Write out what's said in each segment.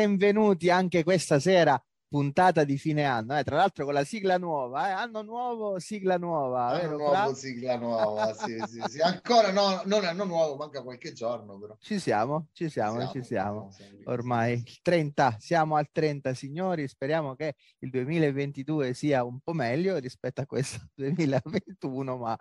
benvenuti anche questa sera, puntata di fine anno. Eh, tra l'altro con la sigla nuova, eh? anno nuovo, sigla nuova. Anno vero, nuovo, Fra? sigla nuova, sì, sì, sì. Ancora no, non anno nuovo, manca qualche giorno però. Ci siamo, ci siamo, ci siamo. siamo. Ormai il 30, siamo al 30 signori, speriamo che il 2022 sia un po' meglio rispetto a questo 2021, ma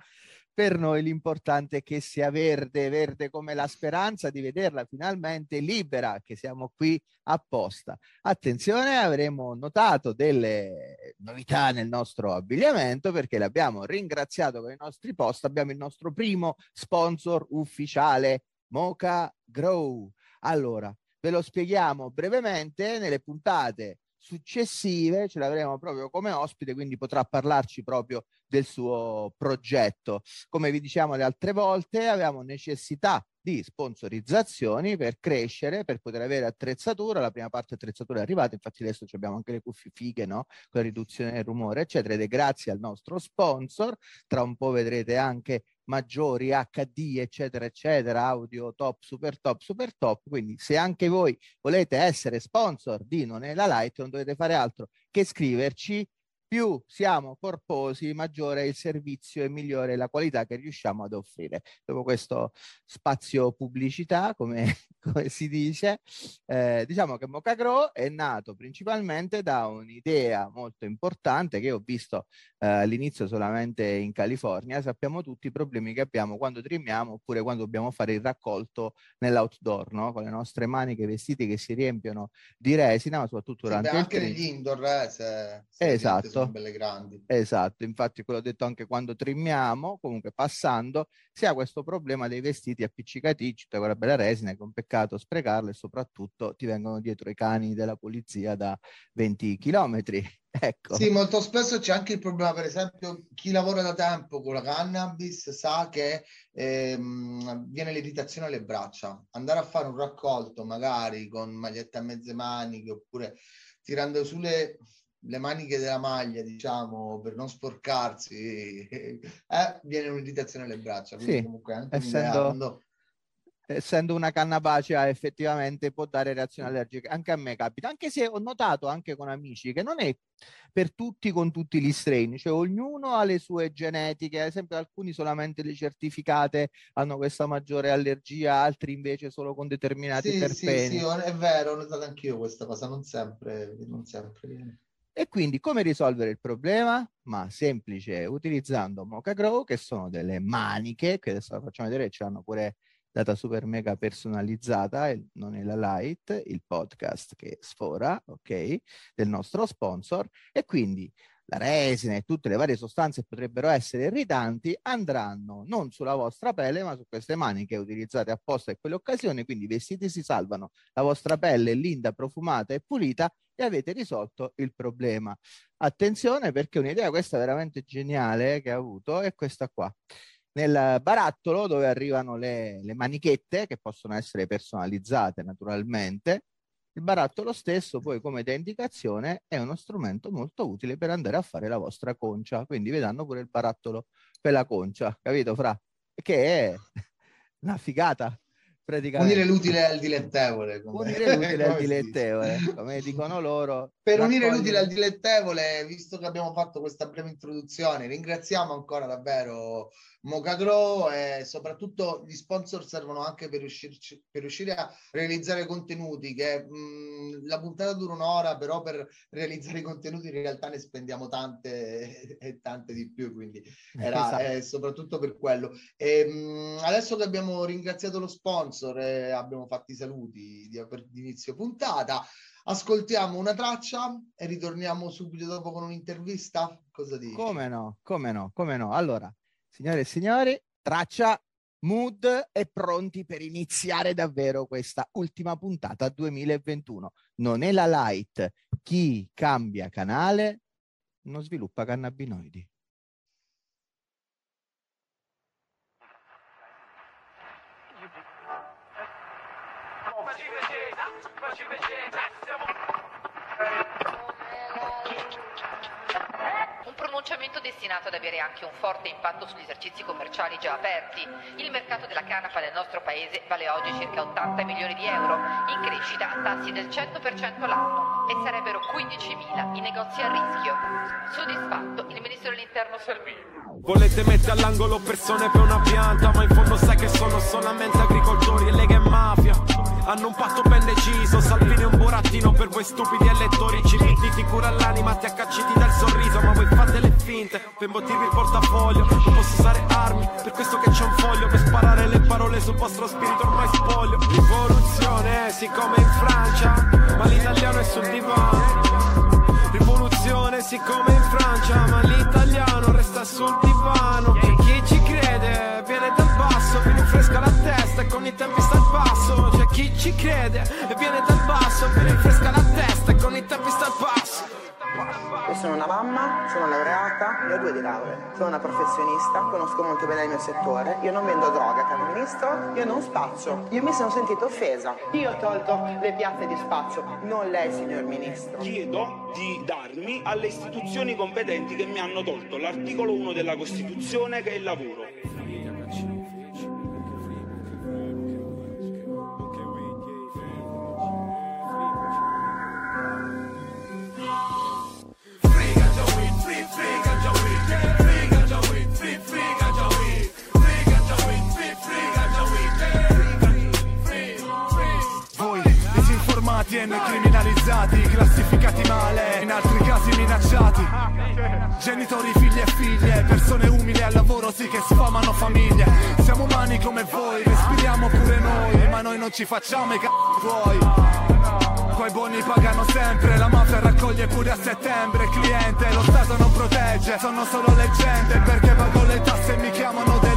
per noi l'importante è che sia verde, verde come la speranza di vederla finalmente libera, che siamo qui apposta. Attenzione, avremo notato delle novità nel nostro abbigliamento perché l'abbiamo ringraziato con i nostri post, abbiamo il nostro primo sponsor ufficiale, Mocha Grow. Allora, ve lo spieghiamo brevemente nelle puntate successive, ce l'avremo proprio come ospite, quindi potrà parlarci proprio del suo progetto. Come vi diciamo le altre volte, avevamo necessità di sponsorizzazioni per crescere, per poter avere attrezzatura. La prima parte attrezzatura è arrivata, infatti adesso abbiamo anche le cuffie fighe, no? Con la riduzione del rumore, eccetera, ed è grazie al nostro sponsor. Tra un po' vedrete anche maggiori HD, eccetera, eccetera, audio top, super top, super top. Quindi se anche voi volete essere sponsor di Non è la Light, non dovete fare altro che scriverci più siamo corposi, maggiore è il servizio e migliore è la qualità che riusciamo ad offrire. Dopo questo spazio pubblicità, come, come si dice, eh, diciamo che Mocagro è nato principalmente da un'idea molto importante che ho visto eh, all'inizio solamente in California. Sappiamo tutti i problemi che abbiamo quando trimmiamo oppure quando dobbiamo fare il raccolto nell'outdoor, no? con le nostre maniche, i vestiti che si riempiono di resina, ma soprattutto Sì, durante il anche trim. negli indoor, eh, se, se le Esatto. belle grandi. Esatto, infatti quello ho detto anche quando trimmiamo, comunque passando, si ha questo problema dei vestiti appiccicaticci, tutta quella bella resina, che è un peccato sprecarla e soprattutto ti vengono dietro i cani della polizia da 20 chilometri. Ecco. Sì, molto spesso c'è anche il problema, per esempio, chi lavora da tempo con la cannabis sa che ehm, viene l'irritazione alle braccia. Andare a fare un raccolto magari con maglietta a mezze maniche oppure tirando sulle le maniche della maglia, diciamo, per non sporcarsi, eh, viene un'irritazione alle braccia. Quindi Sì, comunque essendo- quando- essendo una canna bacea effettivamente può dare reazioni allergiche. Anche a me capita, anche se ho notato anche con amici che non è per tutti con tutti gli strain, cioè ognuno ha le sue genetiche, ad esempio alcuni solamente le certificate hanno questa maggiore allergia, altri invece solo con determinati Sì, sì, terpeni. sì, è vero, ho notato anch'io questa cosa, non sempre, non sempre viene. E quindi come risolvere il problema? Ma semplice, utilizzando Mocha Grow, che sono delle maniche, che adesso la facciamo vedere, ce l'hanno pure data super mega personalizzata, non è la light, il podcast che sfora, ok, del nostro sponsor, e quindi la resina e tutte le varie sostanze potrebbero essere irritanti andranno non sulla vostra pelle, ma su queste maniche utilizzate apposta per quelle occasioni, quindi i vestiti si salvano, la vostra pelle è linda, profumata e pulita e avete risolto il problema. Attenzione perché un'idea questa veramente geniale che ha avuto è questa qua. Nel barattolo dove arrivano le, le manichette che possono essere personalizzate naturalmente, il barattolo stesso poi come da indicazione è uno strumento molto utile per andare a fare la vostra concia, quindi vi danno pure il barattolo per la concia, capito Fra? Che è una figata praticamente. Unire l'utile al dilettevole. come- Unire l'utile al dilettevole, come dicono loro. Per unire raccogliere- l'utile al dilettevole, visto che abbiamo fatto questa breve introduzione, ringraziamo ancora davvero Mocagro e soprattutto gli sponsor servono anche per, riuscirci- per riuscire a realizzare contenuti che mh, la puntata dura un'ora, però per realizzare i contenuti in realtà ne spendiamo tante e tante di più, quindi era Esatto. eh, soprattutto per quello. E, mh, adesso che abbiamo ringraziato lo sponsor e abbiamo fatto i saluti di, di inizio puntata, ascoltiamo una traccia e ritorniamo subito dopo con un'intervista. Cosa dici? Come no, come no, come no. Allora, signore e signori, traccia mood e pronti per iniziare davvero questa ultima puntata 2021. Non è la light. Chi cambia canale non sviluppa cannabinoidi. Un pronunciamento destinato ad avere anche un forte impatto sugli esercizi commerciali già aperti. Il mercato della canapa nel nostro paese vale oggi circa 80 milioni di euro, in crescita a tassi del 100% l'anno e sarebbero 15.000 i negozi a rischio. Soddisfatto il Ministro dell'Interno Salvini. Volete mettere all'angolo persone per una pianta, ma in fondo sai che sono solamente agricoltori e lega e mafia. Hanno un patto ben deciso, Salvini è un burattino per voi stupidi elettori. Ci ti cura l'anima, ti accacciti dal sorriso, ma voi fate le finte per imbotirvi il portafoglio. Non posso usare armi, per questo che c'è un foglio, per sparare le parole sul vostro spirito ormai spoglio. Rivoluzione, siccome in Francia, ma l'italiano è sul divano. Rivoluzione, siccome in Francia, ma l'italiano resta sul divano. Chi ci crede viene dal basso, vi rinfresca la testa e con i tempi sta al basso. C'è chi ci crede viene dal basso, vi rinfresca la testa e con i tempi sta al basso. Io sono una mamma, sono laureata, ne ho due di lauree. Sono una professionista, conosco molto bene il mio settore. Io non vendo droga, caro ministro, io non spaccio. Io mi sono sentita offesa. Io ho tolto le piazze di spaccio, non lei, signor ministro. Chiedo di darmi alle istituzioni competenti che mi hanno tolto l'articolo 1 della Costituzione che è il lavoro. ATM criminalizzati, classificati male, in altri casi minacciati. Genitori, figli e figlie, persone umili al lavoro sì che sfamano famiglie. Siamo umani come voi, respiriamo pure noi, ma noi non ci facciamo i c***i tuoi. Quei buoni pagano sempre, la mafia raccoglie pure a settembre Cliente, lo Stato non protegge, sono solo leggende Perché pago le tasse e mi chiamano delinquente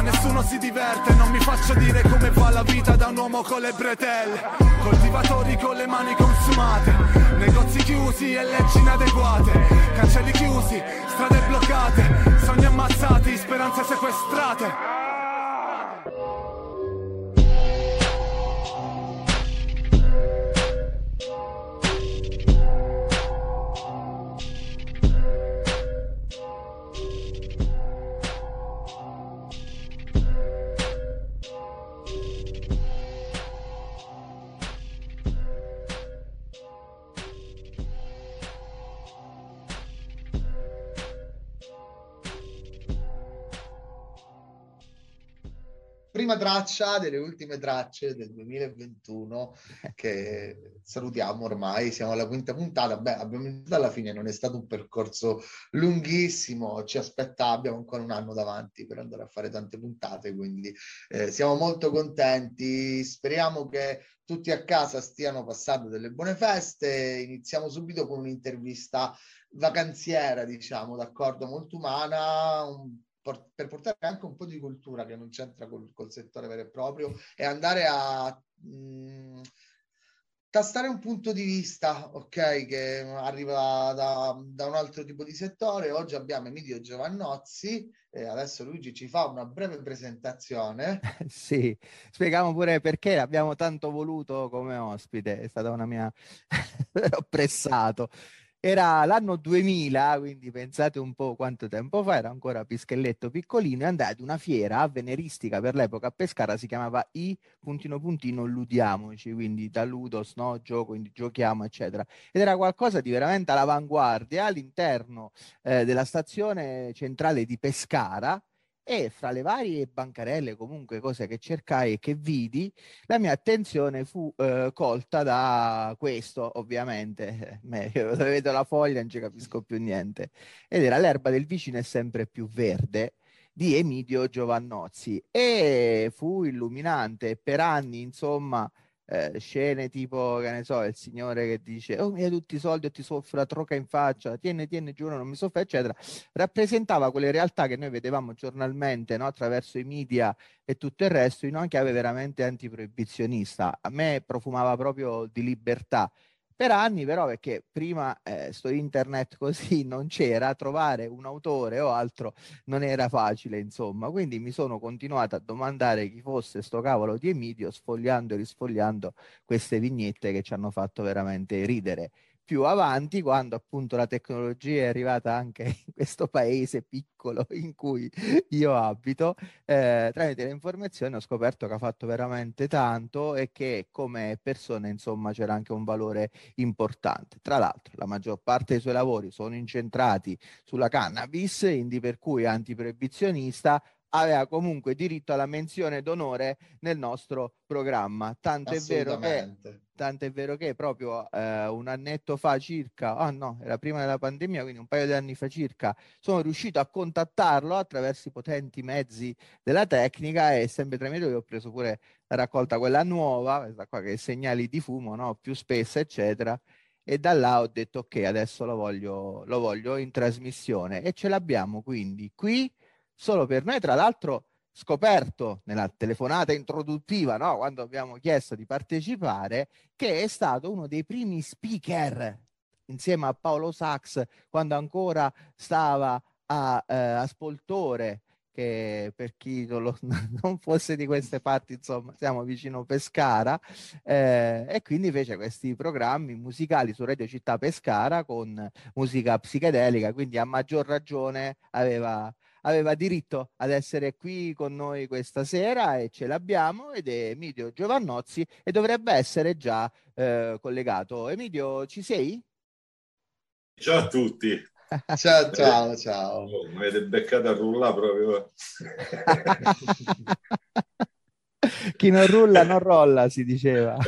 Qua nessuno si diverte, non mi faccio dire come va la vita da un uomo con le bretelle. Coltivatori con le mani consumate Negozi chiusi e leggi inadeguate Cancelli chiusi, strade bloccate Sogni ammazzati, speranze sequestrate prima traccia delle ultime tracce del 2021 che salutiamo ormai, siamo alla quinta puntata, beh abbiamo iniziato alla fine, non è stato un percorso lunghissimo, ci aspetta, abbiamo ancora un anno davanti per andare a fare tante puntate, quindi eh, siamo molto contenti, speriamo che tutti a casa stiano passando delle buone feste, iniziamo subito con un'intervista vacanziera, diciamo, d'accordo, molto umana, un per portare anche un po' di cultura che non c'entra col, col settore vero e proprio e andare a mh, mm, tastare un punto di vista, ok, che arriva da, da, un altro tipo di settore. Oggi abbiamo Emilio Giovannozzi e adesso Luigi ci fa una breve presentazione. sì, spieghiamo pure perché l'abbiamo tanto voluto come ospite, è stata una mia... ho. Era l'anno 2000, quindi pensate un po' quanto tempo fa, era ancora Pischelletto piccolino e andai ad una fiera avveniristica per l'epoca a Pescara, si chiamava I puntino puntino ludiamoci, quindi da ludos, no? gioco, quindi giochiamo, eccetera. Ed era qualcosa di veramente all'avanguardia all'interno eh, della stazione centrale di Pescara, e fra le varie bancarelle, comunque cose che cercai e che vidi, la mia attenzione fu eh, colta da questo, ovviamente, io vedo la foglia non ci capisco più niente, ed era l'erba del vicino è sempre più verde di Emidio Giovannozzi. E fu illuminante. Per anni, insomma, eh, scene tipo, che ne so, il signore che dice, oh mi hai tutti i soldi ti soffro la troca in faccia, tieni, tieni, giuro, non mi soffre, eccetera, rappresentava quelle realtà che noi vedevamo giornalmente no? attraverso i media e tutto il resto in una chiave veramente antiproibizionista. A me profumava proprio di libertà per anni però perché prima eh, sto internet così non c'era, trovare un autore o altro non era facile insomma, quindi mi sono continuato a domandare chi fosse sto cavolo di Emidio sfogliando e risfogliando queste vignette che ci hanno fatto veramente ridere più avanti quando appunto la tecnologia è arrivata anche in questo paese piccolo in cui io abito, eh, tramite le informazioni ho scoperto che ha fatto veramente tanto e che come persona insomma c'era anche un valore importante. Tra l'altro la maggior parte dei suoi lavori sono incentrati sulla cannabis, indi per cui antiproibizionista, aveva comunque diritto alla menzione d'onore nel nostro programma. Tanto è vero che, tanto è vero che proprio eh, un annetto fa circa, ah oh no, era prima della pandemia, quindi un paio di anni fa circa, sono riuscito a contattarlo attraverso i potenti mezzi della tecnica e sempre tramite lui ho preso pure la raccolta quella nuova, questa qua che segnali di fumo, no? più spessa, eccetera. E da là ho detto ok, adesso lo voglio, lo voglio in trasmissione e ce l'abbiamo quindi qui solo per noi, tra l'altro scoperto nella telefonata introduttiva, no? quando abbiamo chiesto di partecipare, che è stato uno dei primi speaker insieme a Paolo Sachs quando ancora stava a, eh, a Spoltore che per chi non, lo, non, fosse di queste parti, insomma, siamo vicino Pescara, eh, e quindi fece questi programmi musicali su Radio Città Pescara con musica psichedelica, quindi a maggior ragione aveva aveva diritto ad essere qui con noi questa sera e ce l'abbiamo ed è Emidio Giovannozzi e dovrebbe essere già eh, collegato. Emidio, ci sei? Ciao a tutti. ciao, ciao, ciao. Oh, mi avete beccato a rullare proprio. Chi non rulla non rolla, si diceva.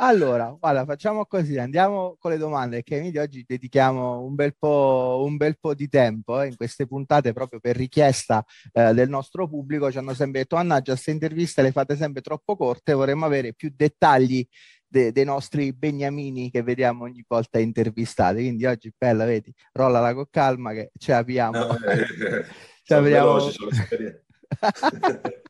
Allora, guarda, facciamo così, andiamo con le domande, che quindi oggi dedichiamo un bel po', un bel po di tempo eh, in queste puntate proprio per richiesta eh, del nostro pubblico. Ci hanno sempre detto, mannaggia, queste interviste le fate sempre troppo corte, vorremmo avere più dettagli de- dei nostri beniamini che vediamo ogni volta intervistati. Quindi oggi, bella, vedi, rollala con calma che ce l'abbiamo. No, eh, ce l'abbiamo.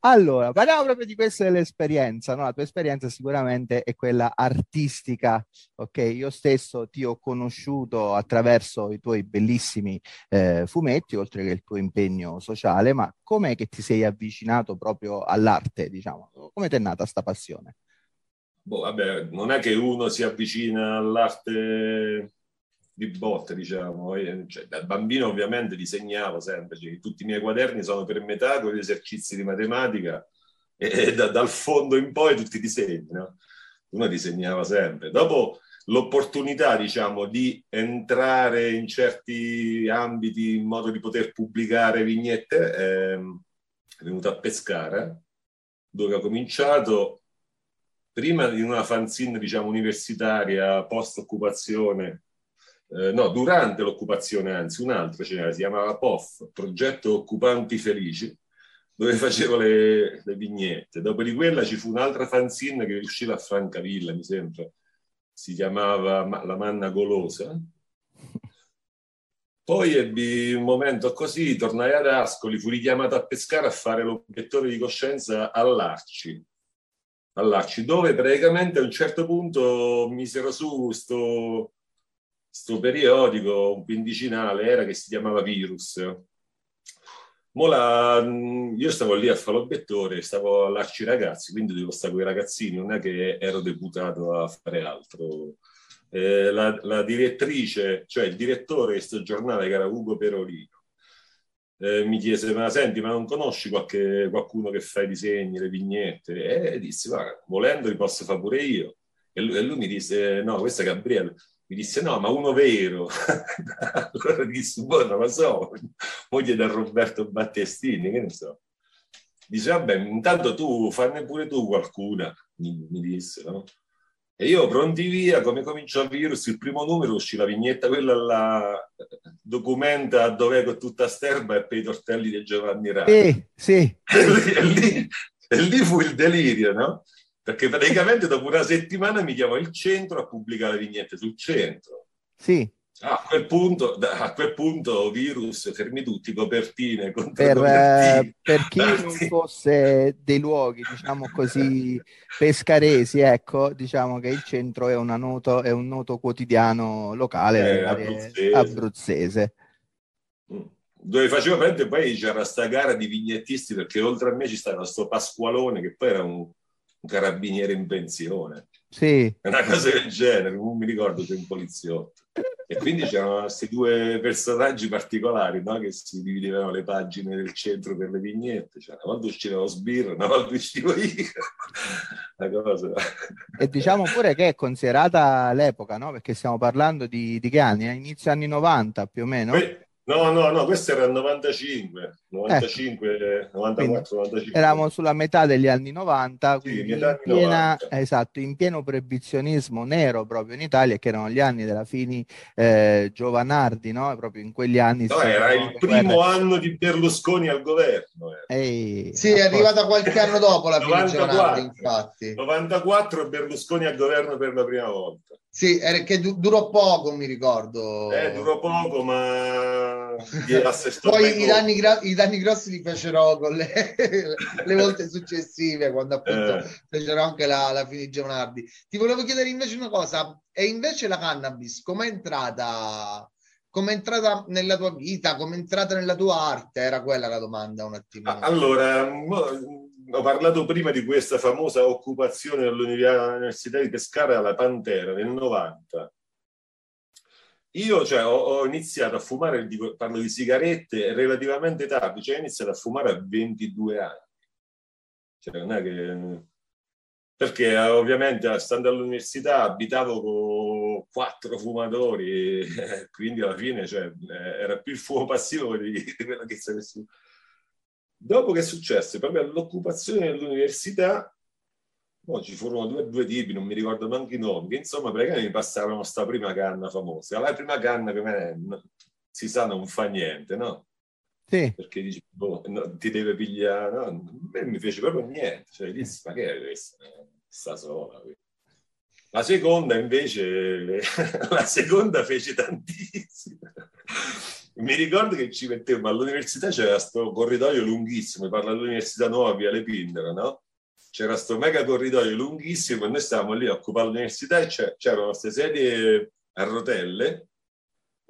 Allora, parliamo proprio di questa dell'esperienza, no? La tua esperienza sicuramente è quella artistica, ok? Io stesso ti ho conosciuto attraverso i tuoi bellissimi eh, fumetti, oltre che il tuo impegno sociale, ma com'è che ti sei avvicinato proprio all'arte, diciamo? Come ti è nata questa passione? Boh, vabbè, non è che uno si avvicina all'arte di botte, diciamo. Cioè, da bambino ovviamente disegnavo sempre, cioè, tutti i miei quaderni sono per metà con gli esercizi di matematica e, da, dal fondo in poi tutti i disegni, no? Uno disegnava sempre. Dopo l'opportunità, diciamo, di entrare in certi ambiti in modo di poter pubblicare vignette è, è venuta a Pescara, dove ho cominciato prima in una fanzine, diciamo, universitaria post-occupazione eh, no, durante l'occupazione, anzi un'altra c'era, si chiamava POF, Progetto Occupanti Felici, dove facevo le, le, vignette. Dopo di quella ci fu un'altra fanzine che usciva a Francavilla, mi sembra, si chiamava La Manna Golosa. Poi ebbi un momento così, tornai ad Ascoli, fui richiamato a pescare a fare l'obiettore di coscienza all'Arci, all'Arci, dove praticamente a un certo punto misero su sto periodico, un quindicinale, era che si chiamava Virus. La, io stavo lì a fare l'obiettore, stavo all'Arci Ragazzi, quindi devo stare con i ragazzini, non è che ero deputato a fare altro. Eh, la, la, direttrice, cioè il direttore di questo giornale, che era Ugo Perolino, eh, mi chiese, ma senti, ma non conosci qualche, qualcuno che fa i disegni, le vignette? E dissi, ma volendo li posso fare pure io. E lui, e lui mi disse, no, questo è Gabriele mi disse no, ma uno vero. allora dissi, boh, non lo so, moglie da Roberto Battestini, che ne so. Dice, vabbè, intanto tu fanne pure tu qualcuna, mi, mi disse, no? E io pronti via, come cominciò il virus, il primo numero uscì la vignetta, quella la documenta dov'è con tutta sterba e per i tortelli di Giovanni Rani. Sì, sì. e, lì, e lì fu il delirio, no? Perché praticamente dopo una settimana mi chiamò il centro a pubblicare vignette sul centro. Sì. A quel punto, a quel punto virus, fermi tutti, copertine, per, eh, per chi non fosse dei luoghi, diciamo così, pescaresi, ecco, diciamo che il centro è, noto, è un noto quotidiano locale eh, abruzzese. abruzzese. Mm. Dove faceva veramente poi c'era sta gara di vignettisti perché oltre a me ci stava questo Pasqualone che poi era un un carabiniere in pensione. Sì. Una cosa del genere, non mi ricordo se un poliziotto. E quindi c'erano questi due personaggi particolari no? che si dividevano le pagine del centro per le vignette. Cioè, una volta usciva lo sbirro, una volta uscivo io. Una cosa. E diciamo pure che è considerata l'epoca, no? Perché stiamo parlando di, di che anni? Inizio anni 90 più o meno? Que- No, no, no, questo era il 95, 95, ecco. 94, 95. Eravamo sulla metà degli anni 90, quindi sì, in, piena, esatto, in pieno proibizionismo nero proprio in Italia, che erano gli anni della fini eh, Giovanardi, no? Proprio in quegli anni. No, era il primo guerre. anno di Berlusconi al governo. Ehi, sì, è arrivata qualche anno dopo la fine Giovanardi, infatti. 94 Berlusconi al governo per la prima volta. Sì, che du- durò poco, mi ricordo. Eh, durò poco, ma poi i danni, gra- i danni, grossi li fecero con le, le volte successive, quando appunto eh. fecero anche la, la fine di Giovanardi. Ti volevo chiedere invece una cosa, e invece la cannabis, com'è entrata? Com'è entrata nella tua vita? Com'è entrata nella tua arte? Era quella la domanda un attimo. Allora, ho parlato prima di questa famosa occupazione all'Università di Pescara alla Pantera nel 90. Io cioè, ho, ho, iniziato a fumare, parlo di sigarette, relativamente tardi, cioè ho iniziato a fumare a 22 anni. Cioè, che... Perché ovviamente stando all'università abitavo con quattro fumatori, quindi alla fine cioè, era più il fumo passivo di, quello che sapessi Dopo che è successo, proprio all'occupazione dell'università, oh, ci furono due, due, tipi, non mi ricordo neanche i nomi, che insomma praticamente mi passarono questa prima canna famosa. La prima canna che me, si sa non fa niente, no? Sì. Perché dici, boh, no, ti deve pigliare, no? A me mi fece proprio niente, cioè dissi, ma che è questa? Sta sola. La seconda invece, la seconda fece tantissimo mi ricordo che ci mettevo, ma all'università c'era questo corridoio lunghissimo, parla dell'università nuova, via Le Pindera, no? C'era questo mega corridoio lunghissimo e noi stavamo lì a occupare l'università e c'erano queste sedie a rotelle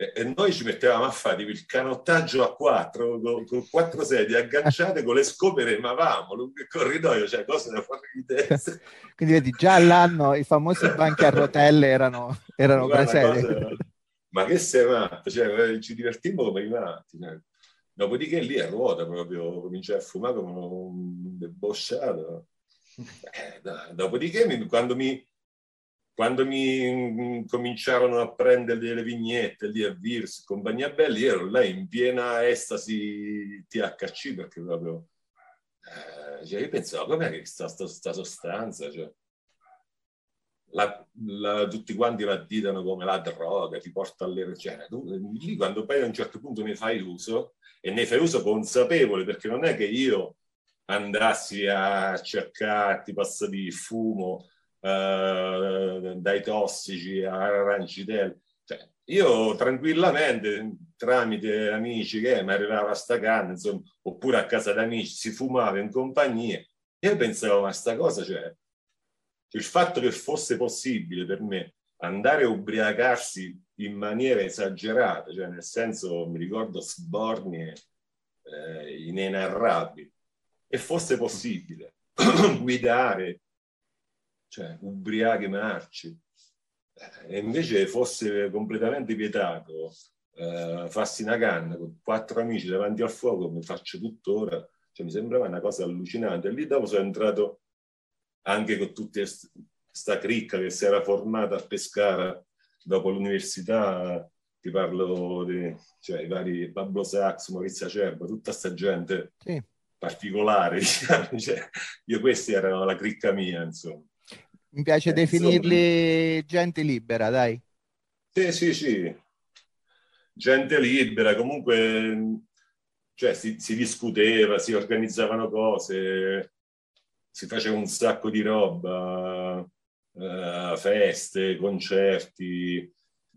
e, e, noi ci mettevamo a fare il canottaggio a quattro, con, con quattro sedie agganciate con le scopere, ma vamo lungo il corridoio, cioè cose da fare di testa. Quindi vedi, già all'anno i famosi banchi a rotelle erano, erano presenti. Ma che sei matto? Cioè, ci divertimmo come i matti. Cioè. Dopodiché lì a ruota proprio cominciai a fumare come un debosciato. Eh, dopodiché quando mi, quando mi cominciarono a prendere delle vignette lì a Virs, compagnia belli, ero là in piena estasi THC perché proprio eh, cioè io pensavo com'è che sta, sta, sta sostanza cioè, la, la, tutti quanti la additano come la droga, ti porta alle... Cioè, lì quando poi a un certo punto ne fai uso, e ne fai uso consapevole, perché non è che io andassi a cercare, ti passa di fumo, eh, dai tossici a arancitelli. Cioè, io tranquillamente, tramite amici che mi arrivava a sta canna, insomma, oppure a casa d'amici, si fumava in compagnia, io pensavo, ma sta cosa, cioè, il fatto che fosse possibile per me andare a ubriacarsi in maniera esagerata, cioè nel senso mi ricordo sborni eh, inenarrabili, e fosse possibile guidare, cioè ubriachi marci, eh, e invece fosse completamente vietato eh, farsi una canna con quattro amici davanti al fuoco, mi faccio tuttora, cioè mi sembrava una cosa allucinante. E lì dopo sono entrato anche con tutta questa cricca che si era formata a Pescara dopo l'università, ti parlo di cioè, i vari Pablo Sachs, Maurizio Acerba, tutta questa gente sì. particolare, diciamo. cioè, io questi erano la cricca mia, insomma. Mi piace eh, definirli insomma. gente libera, dai. Sì, sì, sì. Gente libera, comunque cioè, si, si discuteva, si organizzavano cose, si faceva un sacco di roba, uh, feste, concerti,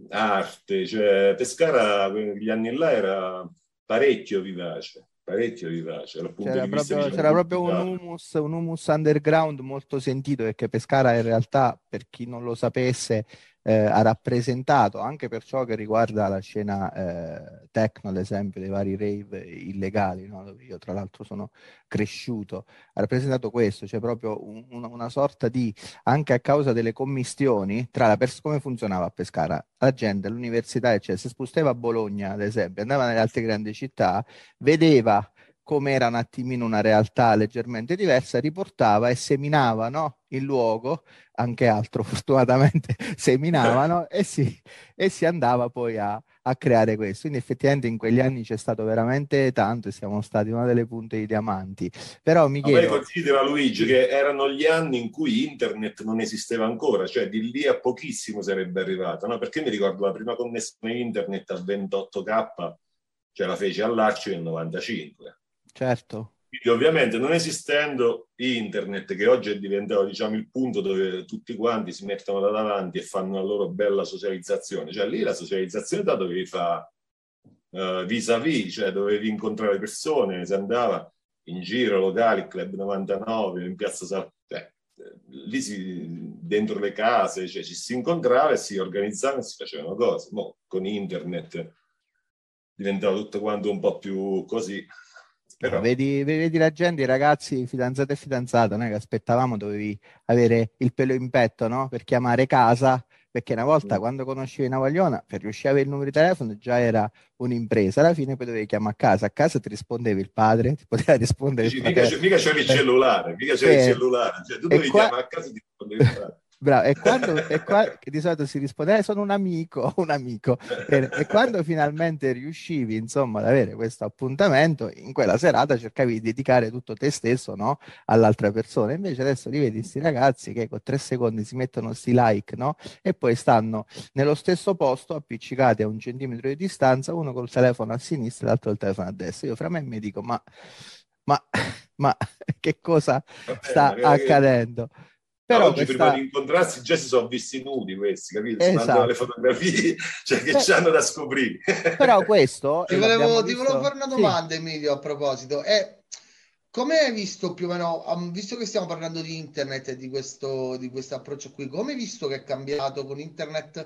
arte, cioè Pescara quegli anni là era parecchio vivace, parecchio vivace. C'era proprio, c'era proprio un, humus, un humus underground molto sentito perché Pescara in realtà, per chi non lo sapesse, eh, ha rappresentato anche per ciò che riguarda la scena eh, techno, ad esempio, dei vari rave illegali, no? dove io tra l'altro sono cresciuto, ha rappresentato questo, cioè proprio un, una, sorta di, anche a causa delle commistioni, tra la persona, come funzionava a Pescara? La gente all'università, eccetera, se spostava a Bologna, ad esempio, andava nelle altre grandi città, vedeva come era un attimino una realtà leggermente diversa, riportava e seminava no? il luogo, anche altro fortunatamente seminavano e si, e si andava poi a, a, creare questo. Quindi effettivamente in quegli anni c'è stato veramente tanto e siamo stati una delle punte di diamanti. Però mi chiedo... Ma considera Luigi che erano gli anni in cui internet non esisteva ancora, cioè di lì a pochissimo sarebbe arrivato, no? Perché mi ricordo la prima connessione internet a 28k, cioè la fece all'Arci nel 95 Certo. Quindi ovviamente non esistendo internet, che oggi è diventato diciamo, il punto dove tutti quanti si mettono da davanti e fanno la loro bella socializzazione, cioè lì la socializzazione da dovevi fare uh, vis-à-vis, cioè dovevi incontrare persone, si andava in giro, locali, Club 99, in piazza Sa- cioè, lì si, dentro le case cioè, ci si incontrava e si organizzavano e si facevano cose. Mo, con internet diventava tutto quanto un po' più così però... Vedi, vedi, la gente, i ragazzi, fidanzato e fidanzata, noi che aspettavamo dovevi avere il pelo in petto no? per chiamare casa, perché una volta mm. quando conoscevi Navagliona, per riuscire a avere il numero di telefono già era un'impresa, alla fine poi dovevi chiamare a casa, a casa ti rispondevi il padre, ti poteva rispondere il padre. Mica, mica c'era il cellulare, mica c'era eh, il cellulare, cioè tu dovevi qua... chiamare a casa e ti rispondevi il padre. Bravo, e quando e qua, di solito si risponde, eh, sono un amico, un amico. E, e, quando finalmente riuscivi, insomma, ad avere questo appuntamento, in quella serata cercavi di dedicare tutto te stesso, no? All'altra persona. Invece adesso li vedi questi ragazzi che con tre secondi si mettono sti like, no? E poi stanno nello stesso posto, appiccicati a un centimetro di distanza, uno col telefono a sinistra e l'altro col telefono a destra. Io fra me mi dico, ma, ma, ma che cosa sta accadendo? Però oggi questa... prima di incontrarsi già si sono visti nudi questi, capito? Si esatto. mandano le fotografie, cioè che Beh, c'hanno da scoprire. Però questo... ti, volevo, ti volevo fare una domanda, sì. Emilio, a proposito. È... Come hai visto più o meno, visto che stiamo parlando di internet e di questo, di questo approccio qui, come hai visto che è cambiato con internet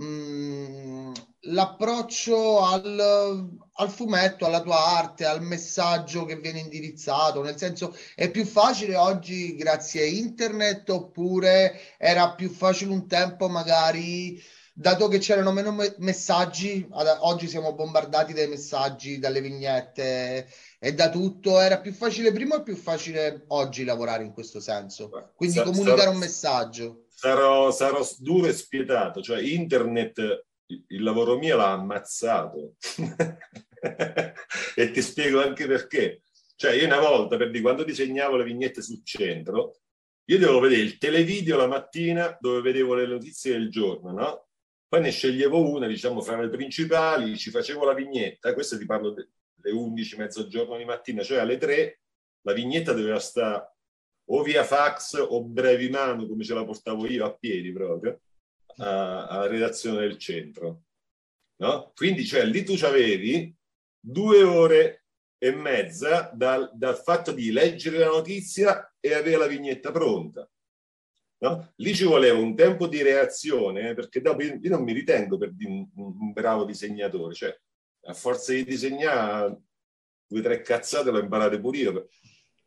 Mm, l'approccio al, al, fumetto, alla tua arte, al messaggio che viene indirizzato, nel senso è più facile oggi grazie a internet oppure era più facile un tempo magari dato che c'erano meno me- messaggi, ad- oggi siamo bombardati dai messaggi, dalle vignette e da tutto, era più facile prima o più facile oggi lavorare in questo senso? Quindi comunicare un messaggio. Sarò, sarò duro e spietato, cioè internet il lavoro mio l'ha ammazzato e ti spiego anche perché. Cioè io una volta, per dire, quando disegnavo le vignette sul centro, io devo vedere il televideo la mattina dove vedevo le notizie del giorno, no? Poi ne sceglievo una, diciamo, fra le principali, ci facevo la vignetta, questo ti parlo delle 11, mezzogiorno di mattina, cioè alle 3 la vignetta doveva stare o via fax o brevi mano, come ce la portavo io a piedi proprio, alla redazione del centro. No? Quindi cioè, lì tu avevi due ore e mezza dal, dal fatto di leggere la notizia e avere la vignetta pronta. No? Lì ci voleva un tempo di reazione, eh, perché dopo io, io, non mi ritengo per un, un, bravo disegnatore, cioè a forza di disegnare due o tre cazzate l'ho imparate pure io.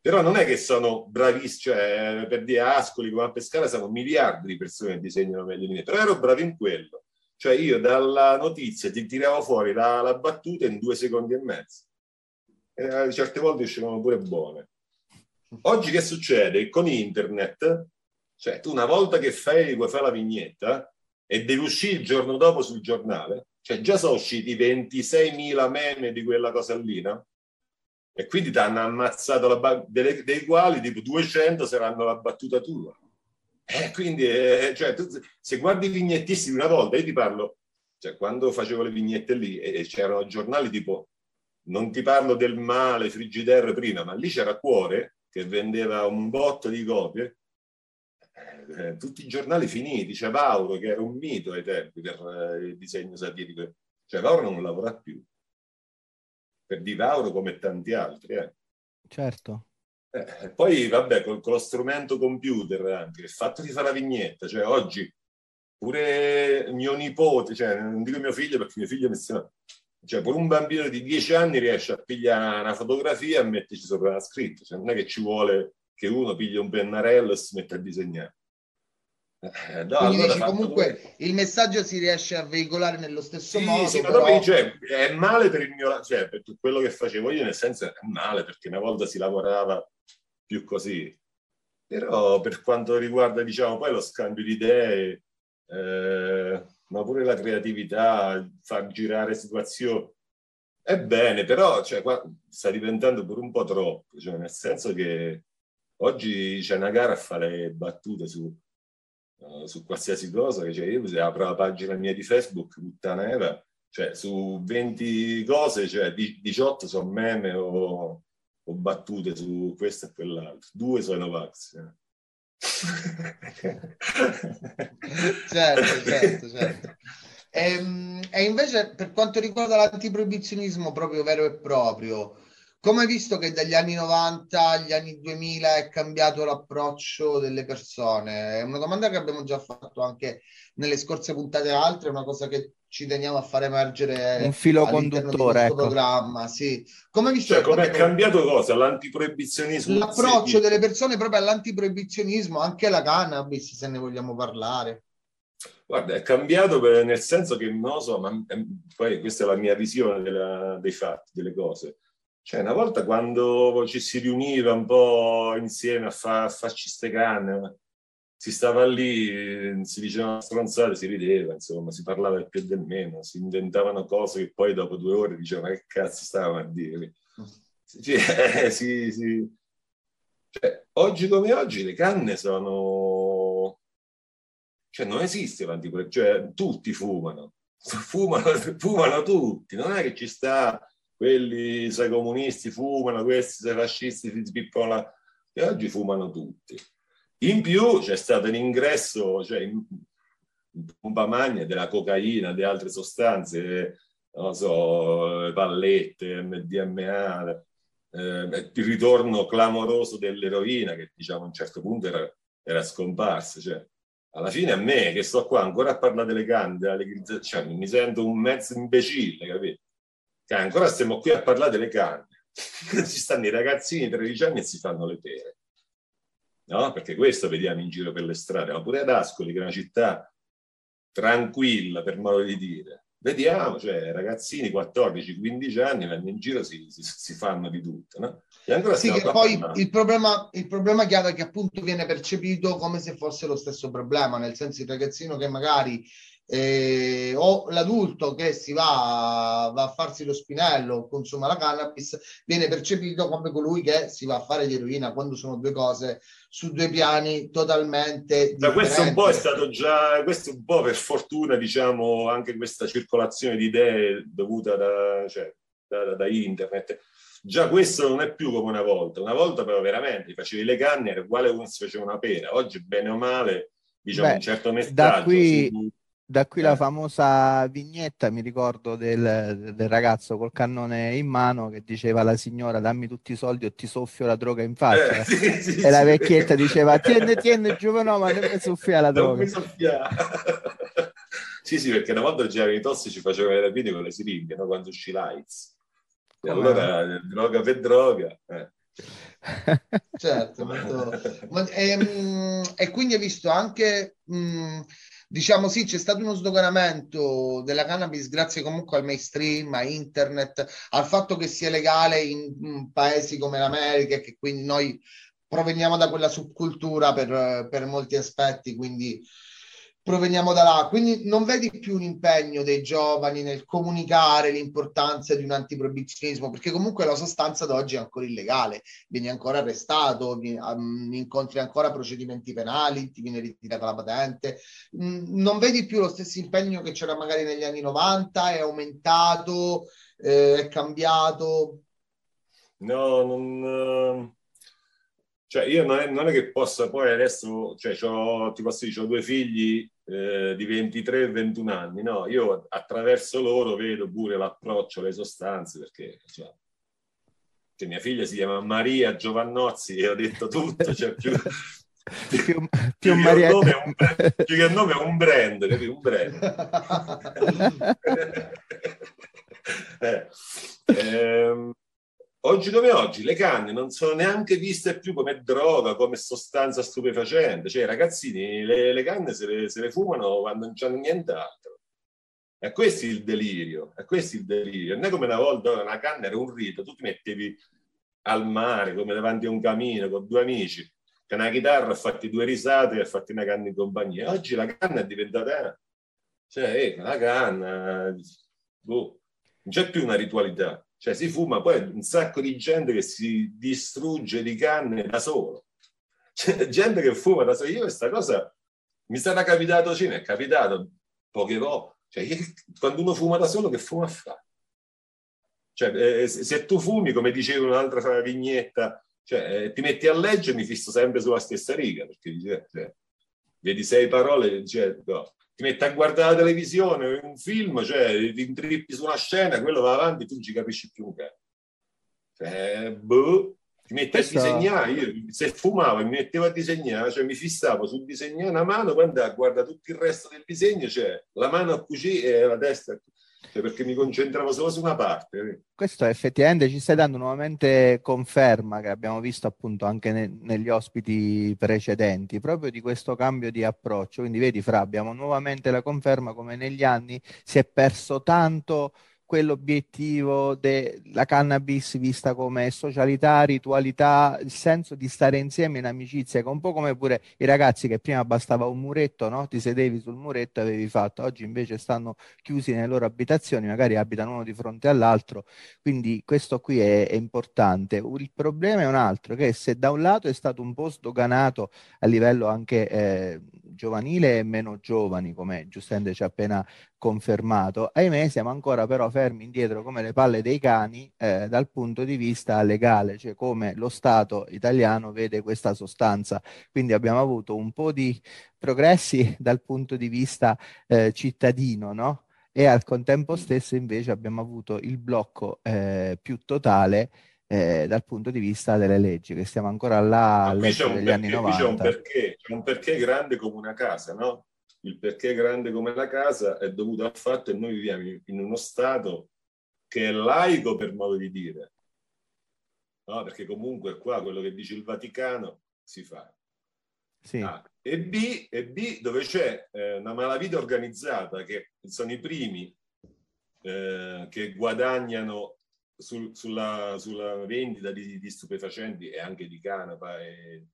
Però non è che sono bravissimo, cioè per dire Ascoli come a Pescara sono miliardi di persone che disegnano meglio di me, però ero bravo in quello. Cioè io dalla notizia ti tiravo fuori la, la battuta in due secondi e mezzo. E certe volte uscivano pure buone. Oggi che succede? Con internet cioè, tu una volta che fai, fare la vignetta e devi uscire il giorno dopo sul giornale, cioè già sono usciti 26.000 meme di quella cosa lì, no? E quindi ti hanno ammazzato la ba- delle, dei quali tipo 200 saranno la battuta tua. E quindi, eh, cioè, tu, se guardi i vignettisti una volta, io ti parlo, cioè, quando facevo le vignette lì e, e c'erano giornali tipo, non ti parlo del male, Frigidaire prima, ma lì c'era Cuore che vendeva un botto di copie. Eh, tutti i giornali finiti, c'è Vauro che era un mito ai tempi per eh, il disegno satirico, cioè Vauro non lavora più, per di Vauro come tanti altri. Eh. Certo. Eh, poi vabbè, con, con, lo strumento computer anche, il fatto di fare la vignetta, cioè oggi pure mio nipote, cioè non dico mio figlio perché mio figlio mi sta... Cioè, pure un bambino di 10 anni riesce a pigliare una fotografia e metterci sopra la scritta. Cioè, non è che ci vuole che uno piglia un pennarello e si mette a disegnare. Eh, no, Quindi allora dici, comunque pure... il messaggio si riesce a veicolare nello stesso sì, modo. Sì, però... Dopo, cioè, è male per il mio cioè, per quello che facevo io, nel senso è male perché una volta si lavorava più così. Però per quanto riguarda, diciamo, poi lo scambio di idee, eh, ma pure la creatività, far girare situazioni, è bene, però cioè, sta diventando pure un po' troppo, cioè, nel senso che oggi c'è una gara a fare battute su uh, su qualsiasi cosa, cioè io se apro la pagina mia di Facebook, puttanera, cioè su 20 cose, cioè 18 sono meme o, o, battute su questo e quell'altro, due sono Novax. Eh. certo, certo, certo. E, ehm, e, invece per quanto riguarda l'antiproibizionismo proprio vero e proprio, come hai visto che dagli anni 90 agli anni 2000 è cambiato l'approccio delle persone? È una domanda che abbiamo già fatto anche nelle scorse puntate altre, è una cosa che ci teniamo a far emergere un filo conduttore ecco. programma sì. come hai visto cioè, come è cambiato cosa? l'antiproibizionismo l'approccio sì. delle persone proprio all'antiproibizionismo anche la cannabis se ne vogliamo parlare Guarda, è cambiato per, nel senso che non so, ma poi questa è la mia visione della, dei fatti, delle cose. Cioè, una volta quando ci si riuniva un po' insieme a, fa, a farci ste canne, si stava lì, si dicevano stronzate, si rideva, insomma, si parlava del più e del meno, si inventavano cose che poi dopo due ore dicevano che cazzo stavano a dire. Cioè, sì, sì. Cioè, oggi come oggi le canne sono... Cioè, non esiste l'antiquario, cioè tutti fumano. fumano, fumano tutti, non è che ci sta quelli sai comunisti fumano, questi sai fascisti si spippano la... e oggi fumano tutti. In più c'è stato l'ingresso, cioè in, in pompa magna della cocaina, di altre sostanze, non so, pallette, MDMA, eh, il ritorno clamoroso dell'eroina che diciamo a un certo punto era, era scomparsa. Cioè, alla fine a me che sto qua ancora a parlare delle canne, della legalizzazione, mi sento un mezzo imbecille, capito? Cioè, ancora stiamo qui a parlare delle canne. Ci stanno i ragazzini di 13 anni e si fanno le pere. No? Perché questo vediamo in giro per le strade, ma pure ad Ascoli, che è una città tranquilla, per modo di dire. Vediamo, cioè ragazzini 14-15 anni vanno in giro si, si, si fanno di tutto. No? sì, che poi il problema, il problema chiave è che appunto viene percepito come se fosse lo stesso problema, nel senso il ragazzino che magari eh, o l'adulto che si va, va, a farsi lo spinello, consuma la cannabis, viene percepito come colui che si va a fare l'eroina, quando sono due cose su due piani totalmente da questo un po' è stato già questo un po' per fortuna diciamo anche questa circolazione di idee dovuta da, cioè, da, da internet. Già questo non è più come una volta. Una volta però veramente facevi le canne era uguale come si faceva una pera. Oggi bene o male diciamo Beh, un certo messaggio da qui su da qui la eh. famosa vignetta, mi ricordo del, del, ragazzo col cannone in mano che diceva alla signora dammi tutti i soldi o ti soffio la droga in faccia. Eh, sì, sì, e la vecchietta diceva tieni, tieni, giovane, ma non mi soffia la droga. sì, sì, perché una volta c'erano i tossici facevano le rapine con le siringhe, no? quando uscì l'AIDS. E allora droga per droga. Eh. certo, molto... Ma, ehm, e quindi hai visto anche... Mh, mm, diciamo sì, c'è stato uno sdoganamento della cannabis grazie comunque al mainstream, a internet, al fatto che sia legale in, paesi come l'America e che quindi noi proveniamo da quella subcultura per, per molti aspetti, quindi proveniamo da là. Quindi non vedi più un impegno dei giovani nel comunicare l'importanza di un antiproibizionismo, perché comunque la sostanza ad oggi è ancora illegale, vieni ancora arrestato, vieni, um, incontri ancora procedimenti penali, ti viene ritirata la patente. Mm, non vedi più lo stesso impegno che c'era magari negli anni 90, è aumentato, eh, è cambiato? No, non... Cioè, io non è, non è, che possa poi adesso, cioè, ti posso dire, ho due figli eh, di 23 e 21 anni, no? Io attraverso loro vedo pure l'approccio alle sostanze, perché cioè, cioè, mia figlia si chiama Maria Giovannozzi e ho detto tutto, cioè più, più, più, Maria... che un, più che nome è un brand, capito? Un brand. eh, ehm, oggi come oggi le canne non sono neanche viste più come droga, come sostanza stupefacente. Cioè, i ragazzini le, le canne se le, se le, fumano quando non c'hanno nient'altro. E questo è il delirio, è questo il delirio. Non è come una volta una canna era un rito, tu ti mettevi al mare come davanti a un camino con due amici, con una chitarra, ha fatti due risate e ha fatto una canna in compagnia. Oggi la canna è diventata, cioè, eh, la canna, boh, non c'è più una ritualità cioè si fuma poi un sacco di gente che si distrugge di canne da solo. C'è gente che fuma da solo. Io questa cosa mi sarà capitato, cioè, mi è capitato poche volte. Cioè, quando uno fuma da solo, che fuma fa? Cioè, eh, se tu fumi, come diceva un'altra vignetta, cioè, eh, ti metti a leggere, mi fisso sempre sulla stessa riga, perché cioè, vedi sei parole, cioè, no ti metti a guardare la televisione, un film, cioè ti intrippi su una scena, quello va avanti, tu non ci capisci più un cazzo. Cioè, boh, ti metti Questo... a disegnare, io se fumavo e mi mettevo a disegnare, cioè mi fissavo sul disegnare una mano, quando guarda tutto il resto del disegno, cioè la mano a cucire e la testa a cioè perché mi concentravo solo su una parte. Questo effettivamente ci stai dando nuovamente conferma che abbiamo visto appunto anche ne- negli ospiti precedenti, proprio di questo cambio di approccio. Quindi vedi Fra, abbiamo nuovamente la conferma come negli anni si è perso tanto quell'obiettivo della cannabis vista come socialità, ritualità, il senso di stare insieme in amicizia, che un po' come pure i ragazzi che prima bastava un muretto, no? ti sedevi sul muretto e avevi fatto, oggi invece stanno chiusi nelle loro abitazioni, magari abitano uno di fronte all'altro, quindi questo qui è, è importante. Il problema è un altro, che se da un lato è stato un po' sdoganato a livello anche eh, giovanile e meno giovani, come giustamente ci ha appena confermato. Ahimè, siamo ancora però fermi indietro come le palle dei cani eh, dal punto di vista legale, cioè come lo Stato italiano vede questa sostanza. Quindi abbiamo avuto un po' di progressi dal punto di vista eh, cittadino, no? E al contempo stesso invece abbiamo avuto il blocco eh, più totale eh, dal punto di vista delle leggi, che stiamo ancora là all'epoca degli perché, anni 90. C'è un, perché, c'è un perché grande come una casa, no? Il perché grande come la casa è dovuto al fatto che noi viviamo in uno Stato che è laico per modo di dire, no? perché comunque qua quello che dice il Vaticano si fa. Sì. Ah, e, B, e B dove c'è eh, una malavita organizzata che sono i primi eh, che guadagnano sul, sulla, sulla, vendita di, di, stupefacenti e anche di canapa e,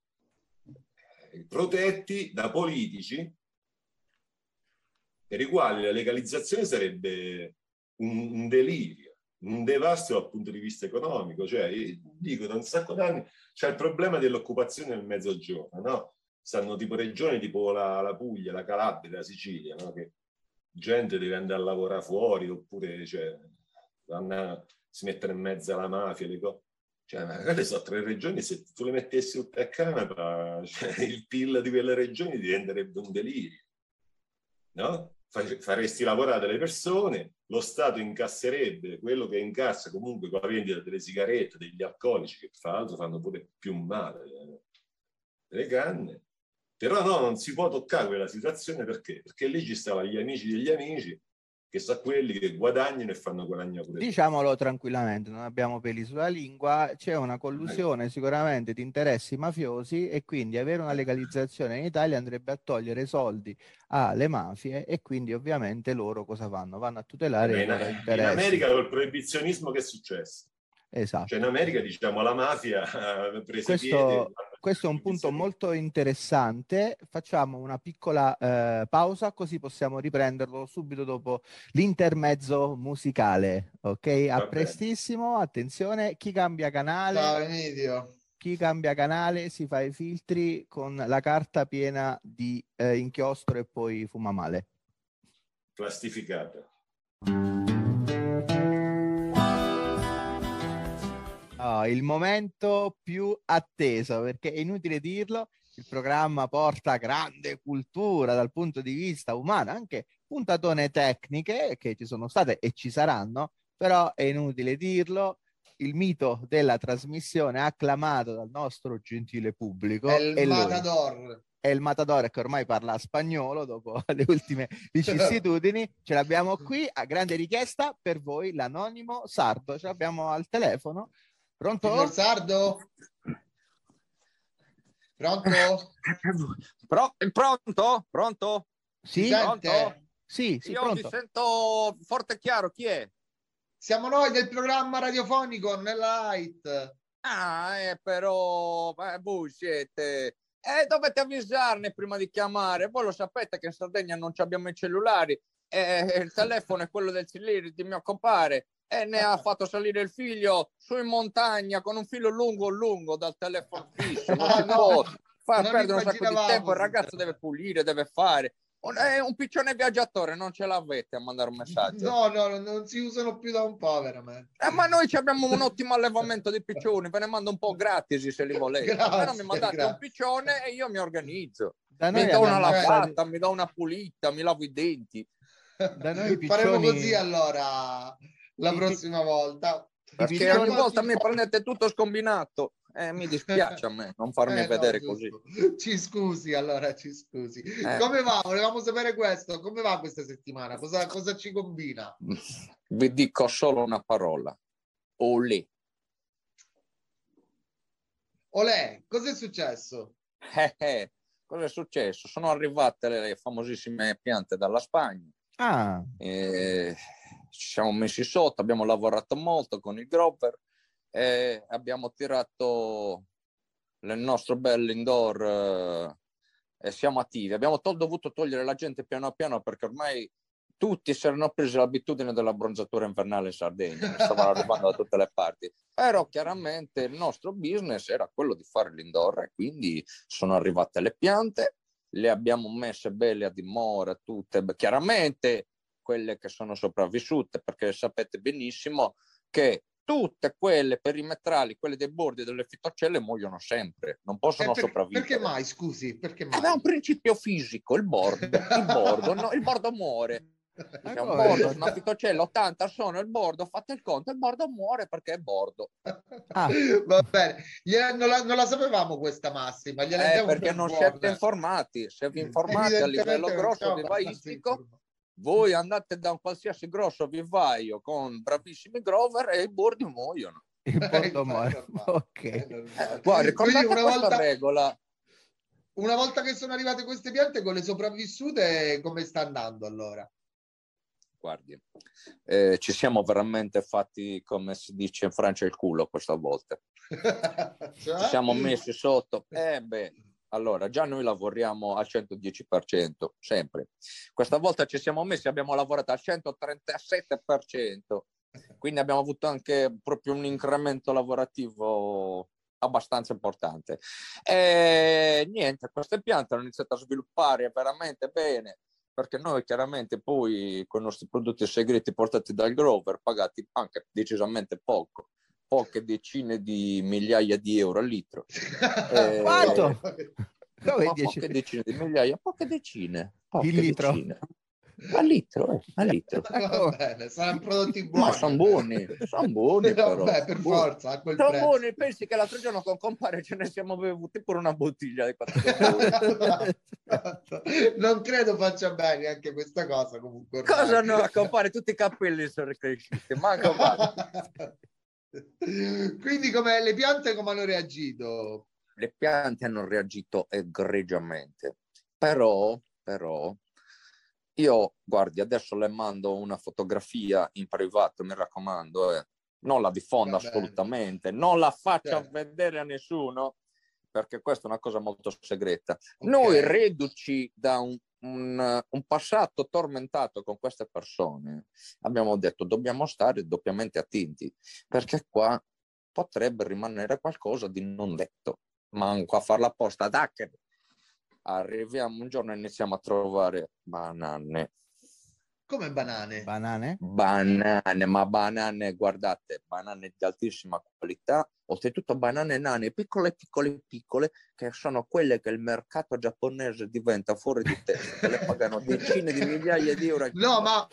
e protetti da politici per i quali la legalizzazione sarebbe un, un delirio, un devasto dal punto di vista economico. Cioè, dico, da un sacco d'anni c'è il problema dell'occupazione nel mezzogiorno, no? Stanno tipo regioni tipo la, la Puglia, la Calabria, la Sicilia, no? Che gente deve andare a lavorare fuori oppure cioè, vanno, si mettono in mezzo alla mafia, le cose. Cioè, magari sono tre regioni, se tu le mettessi tutte a canapa, cioè, il PIL di quelle regioni diventerebbe un delirio. No? Faresti lavorare delle persone, lo Stato incasserebbe quello che incassa comunque con la vendita delle sigarette, degli alcolici, che fra l'altro fanno pure più male eh, delle canne. Però no, non si può toccare quella situazione perché? Perché lì ci stavano gli amici degli amici che sono quelli che guadagnano e fanno guadagnare pure. Diciamolo tranquillamente, non abbiamo peli sulla lingua, c'è una collusione sicuramente di interessi mafiosi e quindi avere una legalizzazione in Italia andrebbe a togliere soldi alle mafie e quindi ovviamente loro cosa fanno? Vanno a tutelare Beh, i loro interessi. In America col proibizionismo che è successo? Esatto. Cioè in America diciamo la mafia ha preso questo, piede, questo è un punto molto interessante. Facciamo una piccola eh, pausa così possiamo riprenderlo subito dopo l'intermezzo musicale. Ok, a prestissimo. Attenzione, chi cambia canale? Ciao Emidio. Chi cambia canale si fa i filtri con la carta piena di eh, inchiostro e poi fuma male. Plastificata. Oh, il momento più atteso, perché è inutile dirlo, il programma porta grande cultura dal punto di vista umano, anche puntatone tecniche che ci sono state e ci saranno, però è inutile dirlo, il mito della trasmissione acclamato dal nostro gentile pubblico. È il è lui. Matador. È il Matador che ormai parla spagnolo dopo le ultime vicissitudini. Ce l'abbiamo qui a grande richiesta per voi, l'anonimo sardo. Ce l'abbiamo al telefono. Pronto? Signor Sardo? Pronto? Pro- pronto? Pronto? Sì, Mi Pronto? sì, sì, Io pronto. vi sento forte e chiaro. Chi è? Siamo noi del programma radiofonico nella Light. Ah, eh, però, eh, voi siete... Eh, dovete avvisarne prima di chiamare. Voi lo sapete che in Sardegna non ci abbiamo i cellulari. Eh, il telefono è quello del Cilliri, di mio compare. E ne ha fatto salire il figlio su in montagna con un filo lungo lungo dal telefono fisso. No. far Non perdere un sacco di tempo. Il ragazzo deve pulire, deve fare. Un, è un piccione viaggiatore, non ce l'avete a mandare un messaggio. No, no, no, non si usano più da un po', veramente. Eh, ma noi ci abbiamo un ottimo allevamento di piccioni, ve ne mando un po' gratis se li volete. Grazie, Almeno mi mandate grazie. un piccione e io mi organizzo. Da Mi noi, do una lavata, mi do una pulita, mi lavo i denti. da noi i Faremo piccioni- così allora la prossima volta. Perché ogni volta mi prendete tutto scombinato. Eh, mi dispiace a me non farmi Eh, no, vedere giusto. così. Ci scusi, allora ci scusi. Eh. Come va? Volevamo sapere questo. Come va questa settimana? Cosa, cosa ci combina? Vi dico solo una parola. Olè. Olè, cosa è successo? Eh, eh, cosa è successo? Sono arrivate le famosissime piante dalla Spagna. Ah, Eh, ci siamo messi sotto, abbiamo lavorato molto con il Grover e abbiamo tirato il nostro bel indoor eh, e siamo attivi. Abbiamo tol- dovuto togliere la gente piano piano perché ormai tutti si erano presi l'abitudine della bronzatura invernale in Sardegna, stavano arrivando da tutte le parti. Però chiaramente il nostro business era quello di fare l'indoor e quindi sono arrivate le piante, le abbiamo messe belle a dimora, tutte. Beh, Chiaramente quelle che sono sopravvissute, perché sapete benissimo che tutte quelle perimetrali, quelle dei bordi delle fitocelle muoiono sempre, non possono Eh, per- sopravvivere. perché mai? Scusi, perché mai? È un principio fisico, il bordo, il bordo, no, il bordo muore. C'è un bordo, una fitocella 80 sono il bordo, fate il conto, il bordo muore perché è bordo. Ah. Va bene, non, la, non la sapevamo questa massima. Eh, perché per non buona. siete informati, se vi informate a livello grosso siamo vivaistico, voi andate da un qualsiasi grosso vivaio con bravissimi grover e i bordi muoiono. il Eh, bordo muore. Ok. Eh, guarda, ricordate Quindi una questa volta- regola, Una volta che sono arrivate queste piante con le sopravvissute, come sta andando allora? guardi, eh, ci siamo veramente fatti, come si dice in Francia, il culo questa volta. Cioè? Ci siamo messi sotto. Eh beh, allora, già noi lavoriamo al 110%, sempre. Questa volta ci siamo messi, abbiamo lavorato al 137%, quindi abbiamo avuto anche proprio un incremento lavorativo abbastanza importante. E niente, queste piante hanno iniziato a sviluppare veramente bene, perché noi chiaramente poi con i nostri prodotti segreti portati dal Grover, pagati anche decisamente poco, poche decine di migliaia di euro al litro. Eh, Quanto? Dove poche decine di migliaia, poche decine. Poche Il litro? decine. A litro, eh, a litro. Va bene, saranno prodotti buoni. Ma sono buoni, sono buoni però. Vabbè, per Buoni. forza, a quel Sono prezzo. buoni, pensi che l'altro giorno con compare ce ne siamo bevuti pure una bottiglia di 400 euro. non credo faccia bene anche questa cosa comunque. ormai. Cosa no, a compare tutti i capelli sono ricresciuti, manco va. Quindi come le piante come hanno reagito? Le piante hanno reagito egregiamente, però, però, io, guardi, adesso le mando una fotografia in privato, mi raccomando, eh. non la bene. assolutamente, non la faccio Certo. vedere a nessuno, perché questa è una cosa molto segreta. Ok. Noi reduci da un, un- un passato tormentato con queste persone, abbiamo detto dobbiamo stare doppiamente attenti, perché qua potrebbe rimanere qualcosa di non detto. Manco a farla apposta hacker. Arriviamo un giorno e iniziamo a trovare banane. Come banane? Banane? Banane, ma banane, guardate, banane di altissima qualità, oltretutto banane nane, piccole, piccole, piccole, che sono quelle che il mercato giapponese diventa fuori di testa, che le pagano decine di migliaia di euro. No, ma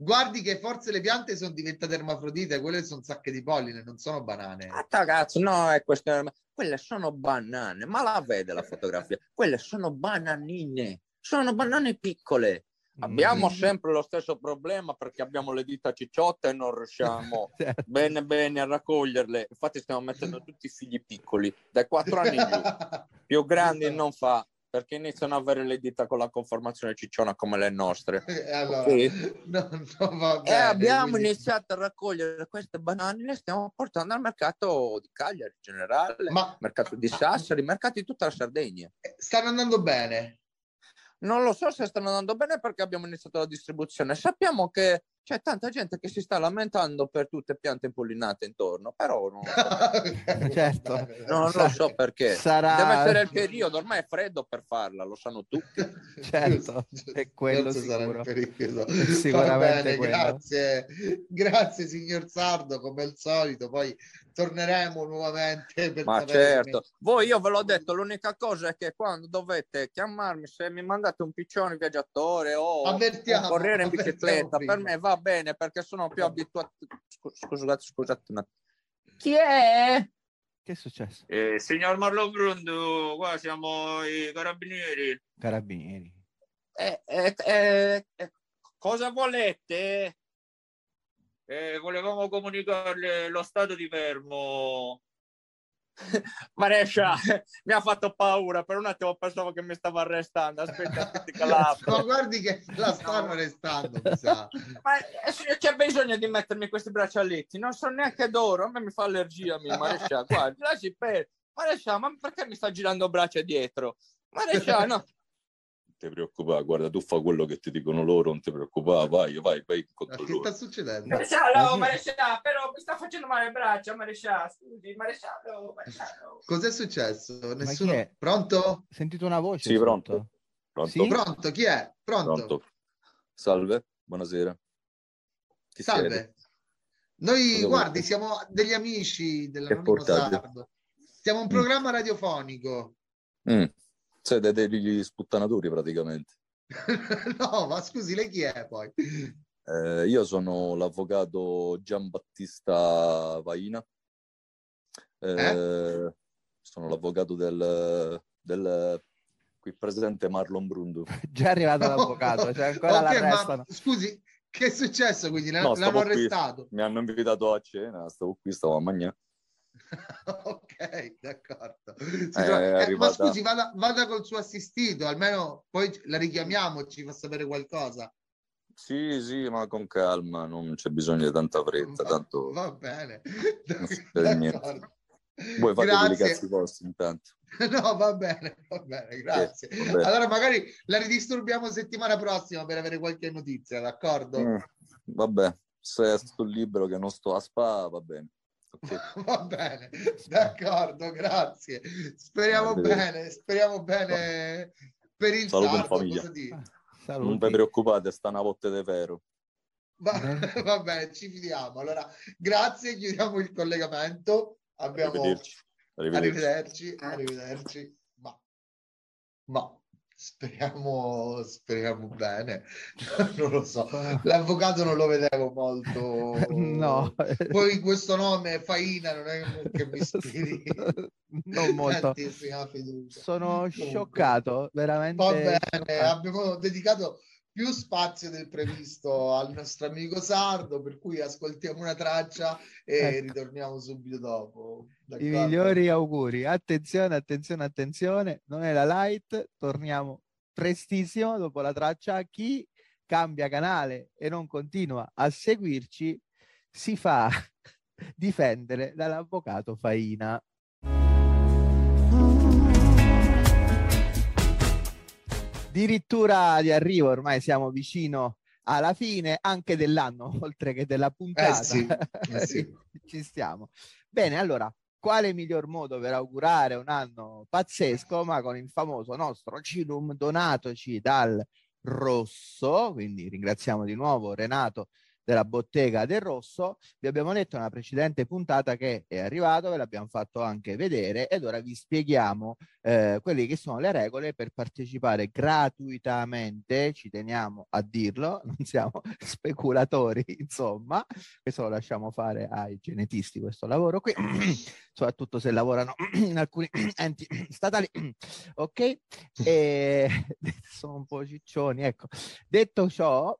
Guardi che forse le piante sono diventate ermafrodite, quelle sono sacche di polline, non sono banane. Ah, ragazzi, no, è questione... Quelle sono banane, ma la vede la fotografia? Quelle sono bananine, sono banane piccole. Abbiamo sempre lo stesso problema perché abbiamo le dita cicciotte e non riusciamo Certo. bene bene a raccoglierle. Infatti stiamo mettendo tutti i figli piccoli, dai 4 anni in giù. Più grandi non fa, perché iniziano ad avere le dita con la conformazione cicciona come le nostre. E allora, Sì. no, no, va E bene, abbiamo quindi- iniziato a raccogliere queste banane, le stiamo portando al mercato di Cagliari in generale, Ma mercato di Sassari, mercati di tutta la Sardegna. stanno andando bene. Non lo so se stanno andando bene perché abbiamo iniziato la distribuzione. Sappiamo che c'è tanta gente che si sta lamentando per tutte le piante impollinate intorno, però non, Certo. non lo so perché. sarà- Deve essere il periodo, ormai è freddo per farla, lo sanno tutti. Certo, è quello sarà il sicuro. periodo. È sicuramente bene, quello. grazie. Grazie signor Sardo, come al solito, poi torneremo nuovamente per Ma sapere certo, voi io ve l'ho detto, l'unica cosa è che quando dovete chiamarmi, se mi mandate un piccione viaggiatore o Avvertiamo, un corriere in bicicletta, per me va bene perché sono più abituato. Scu- Scusate, scusate un attimo. Chi è? Che è successo? Eh, signor Marlon Brundo, qua siamo i carabinieri. Carabinieri. Eh, eh, eh, eh, Cosa volete? Eh, volevamo comunicarle lo stato di fermo. Marescia, mi ha fatto paura, per un attimo pensavo che mi stava arrestando. Aspetta. Ma guardi che la stanno arrestando. Ma eh, c'è bisogno di mettermi questi braccialetti, non so neanche d'oro, a me mi fa allergia, mi Marescia, guardi, lasci per... Marescia, ma perché mi sta girando braccia dietro? Marescia, no. Ti preoccupare, guarda, tu fai quello che ti dicono loro, non ti preoccupare, vai, vai, vai Ma contro che loro. sta succedendo? Maresciallo, maresciallo, però mi sta facendo male le braccia, maresciallo, scusi, maresciallo, maresciallo. Cos'è successo? Nessuno... è? Pronto? Ho sentito una voce. Sì, pronto. Pronto? Sì? Pronto? Chi è? Pronto? Pronto. Salve, buonasera. Chi siete? Salve. Noi, Cosa guardi, volete? siamo degli amici dell'Anonimo? Sardo. Siamo un Mm. programma radiofonico. Mm, Siete degli sputtanatori praticamente. no, ma scusi, lei chi è poi? Eh, io sono l'avvocato Giambattista Vaina. Eh, Sono l'avvocato del, del qui presente Marlon Brundo. Già è arrivato l'avvocato, cioè ancora Ok, ma l'arrestano. scusi, che è successo? Quindi No, l'hanno stavo qui. arrestato? Mi hanno invitato a cena, stavo qui, stavo a mangiare. ok, d'accordo. Eh, trova- è eh, ma scusi, vada, vada col suo assistito, almeno poi la richiamiamo, ci fa sapere qualcosa. Sì, sì, ma con calma, non c'è bisogno di tanta fretta, Va- tanto Va bene. D'accordo. voi fate i Grazie. cazzi vostri intanto. No, va bene, va bene, grazie. va bene. Allora magari la ridisturbiamo settimana prossima per avere qualche notizia, d'accordo? Mm, vabbè, se sto libero che non sto a spa, va bene. Ok. Va bene, d'accordo, grazie. Speriamo Arrivederci. bene, speriamo bene per il Saluto in sardo, famiglia. cosa dire? Non Saluti. vi preoccupate, sta una botte di ferro. Va, Bene. va bene, ci fidiamo. Allora, grazie, chiudiamo il collegamento. Abbiamo... Arrivederci. Arrivederci. Arrivederci, arrivederci. Ma, ma speriamo, speriamo bene. Non lo so. L'avvocato non lo vedevo molto. No. Poi questo nome Faina non è che mi ispiri non molto. Sono Comunque. scioccato, veramente. Va bene, scioccato. abbiamo dedicato più spazio del previsto al nostro amico Sardo, per cui ascoltiamo una traccia e Ecco. ritorniamo subito dopo. I d'accordo? migliori auguri. Attenzione, attenzione, attenzione. Non è la light. Torniamo prestissimo dopo la traccia. Chi cambia canale e non continua a seguirci si fa difendere dall'avvocato Faina. Addirittura di arrivo, ormai siamo vicino alla fine anche dell'anno, oltre che della puntata. sì, eh sì. Ci stiamo. Bene, allora, quale miglior modo per augurare un anno pazzesco, ma con il famoso nostro Cinum donatoci dal Rosso, quindi ringraziamo di nuovo Renato della bottega del rosso. Vi abbiamo detto nella precedente puntata che è arrivato, ve l'abbiamo fatto anche vedere ed ora vi spieghiamo eh, quelle che sono le regole per partecipare gratuitamente, ci teniamo a dirlo, non siamo speculatori, insomma, questo lo lasciamo fare ai genetisti questo lavoro qui, soprattutto se lavorano in alcuni enti statali. ok? E sono un po' ciccioni, ecco. Detto ciò,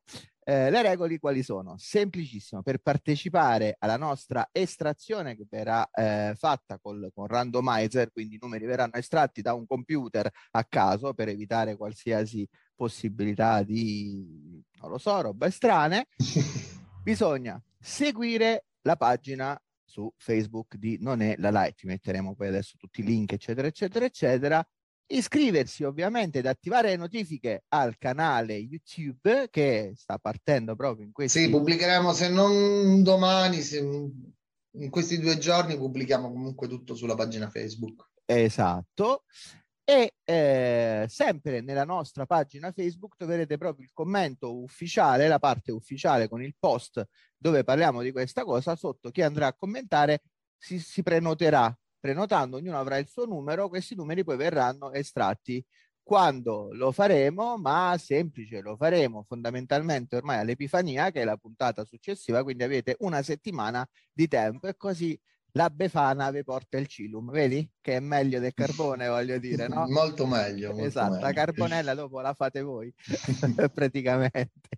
eh, le regole quali sono? Semplicissimo, per partecipare alla nostra estrazione che verrà eh, fatta col, con randomizer, quindi i numeri verranno estratti da un computer a caso per evitare qualsiasi possibilità di, non lo so, robe strane, bisogna seguire la pagina su Facebook di Non è la Light, metteremo poi adesso tutti i link eccetera eccetera eccetera iscriversi ovviamente ed attivare le notifiche al canale YouTube che sta partendo proprio in questi Sì, pubblicheremo se non domani, se in questi due giorni pubblichiamo comunque tutto sulla pagina Facebook. Esatto. E eh, sempre nella nostra pagina Facebook troverete proprio il commento ufficiale, la parte ufficiale con il post dove parliamo di questa cosa. Sotto chi andrà a commentare si, si prenoterà prenotando, ognuno avrà il suo numero, questi numeri poi verranno estratti quando lo faremo, ma semplice, lo faremo fondamentalmente ormai all'Epifania, che è la puntata successiva, quindi avete una settimana di tempo e così la Befana vi porta il Cilum, vedi? Che è meglio del carbone, voglio dire, no? molto meglio. Molto esatto, meglio. la carbonella dopo la fate voi, praticamente.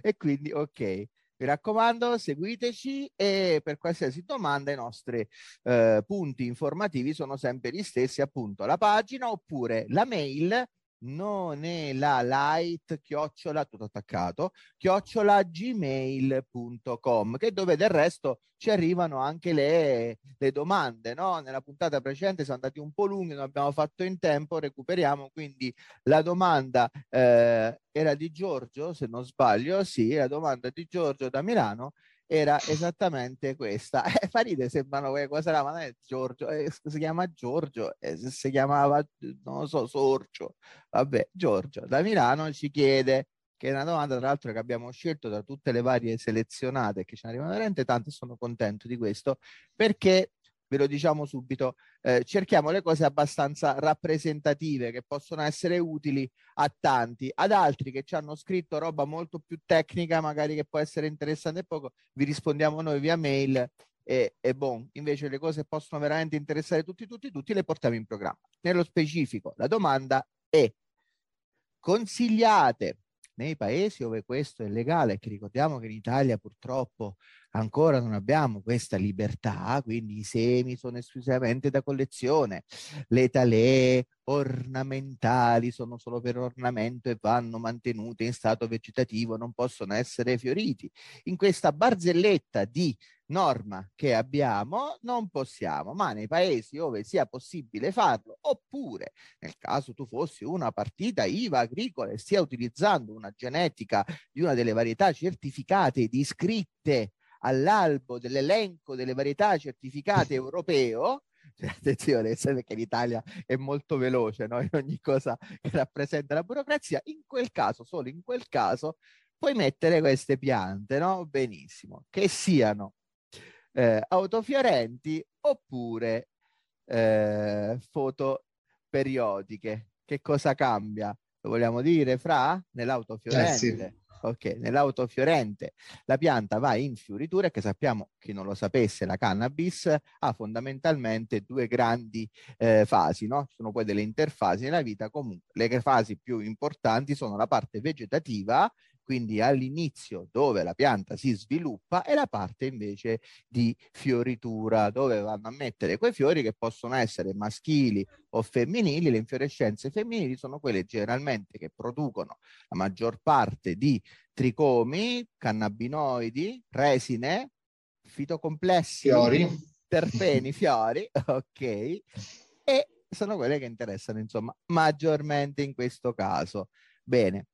E quindi, ok. Mi raccomando, seguiteci e per qualsiasi domanda i nostri eh, punti informativi sono sempre gli stessi, appunto la pagina oppure la mail non è la light chiocciola tutto attaccato chiocciola gmail.com che dove del resto ci arrivano anche le, le domande no? nella puntata precedente siamo andati un po' lunghi non abbiamo fatto in tempo recuperiamo quindi la domanda eh, era di Giorgio se non sbaglio sì la domanda di Giorgio da Milano era esattamente questa. Eh, Faride sembrano che cosa era, ma non è Giorgio, eh, si chiama Giorgio, eh, si chiamava, non lo so, Sorcio. Vabbè, Giorgio da Milano ci chiede, che è una domanda tra l'altro che abbiamo scelto da tutte le varie selezionate, che ne arrivano veramente tante, sono contento di questo, perché ve lo diciamo subito, eh, cerchiamo le cose abbastanza rappresentative che possono essere utili a tanti, ad altri che ci hanno scritto roba molto più tecnica, magari che può essere interessante poco, vi rispondiamo noi via mail e, e bon, invece le cose possono veramente interessare tutti, tutti, tutti, le portiamo in programma. Nello specifico, la domanda è consigliate nei paesi dove questo è legale, che ricordiamo che in Italia purtroppo ancora non abbiamo questa libertà, quindi i semi sono esclusivamente da collezione, le talee ornamentali sono solo per ornamento e vanno mantenute in stato vegetativo, non possono essere fioriti. In questa barzelletta di norma che abbiamo non possiamo, ma nei paesi dove sia possibile farlo, oppure nel caso tu fossi una partita IVA agricola e stia utilizzando una genetica di una delle varietà certificate ed iscritte all'albo dell'elenco delle varietà certificate europeo, cioè, attenzione, perché l'Italia è molto veloce no? in ogni cosa che rappresenta la burocrazia, in quel caso, solo in quel caso, puoi mettere queste piante, no? Benissimo, che siano eh, autofiorenti oppure eh, foto periodiche. Che cosa cambia? Lo vogliamo dire, Fra? Nell'autofiorente. Eh sì. Ok, nell'autofiorente la pianta va in fioritura che sappiamo, chi non lo sapesse, la cannabis ha fondamentalmente due grandi eh, fasi, no? Ci sono poi delle interfasi nella vita, comunque le fasi più importanti sono la parte vegetativa quindi all'inizio dove la pianta si sviluppa e la parte invece di fioritura dove vanno a mettere quei fiori che possono essere maschili o femminili. Le infiorescenze femminili sono quelle generalmente che producono la maggior parte di tricomi, cannabinoidi, resine, fitocomplessi, fiori, terpeni, fiori, ok, e sono quelle che interessano insomma maggiormente in questo caso. Bene,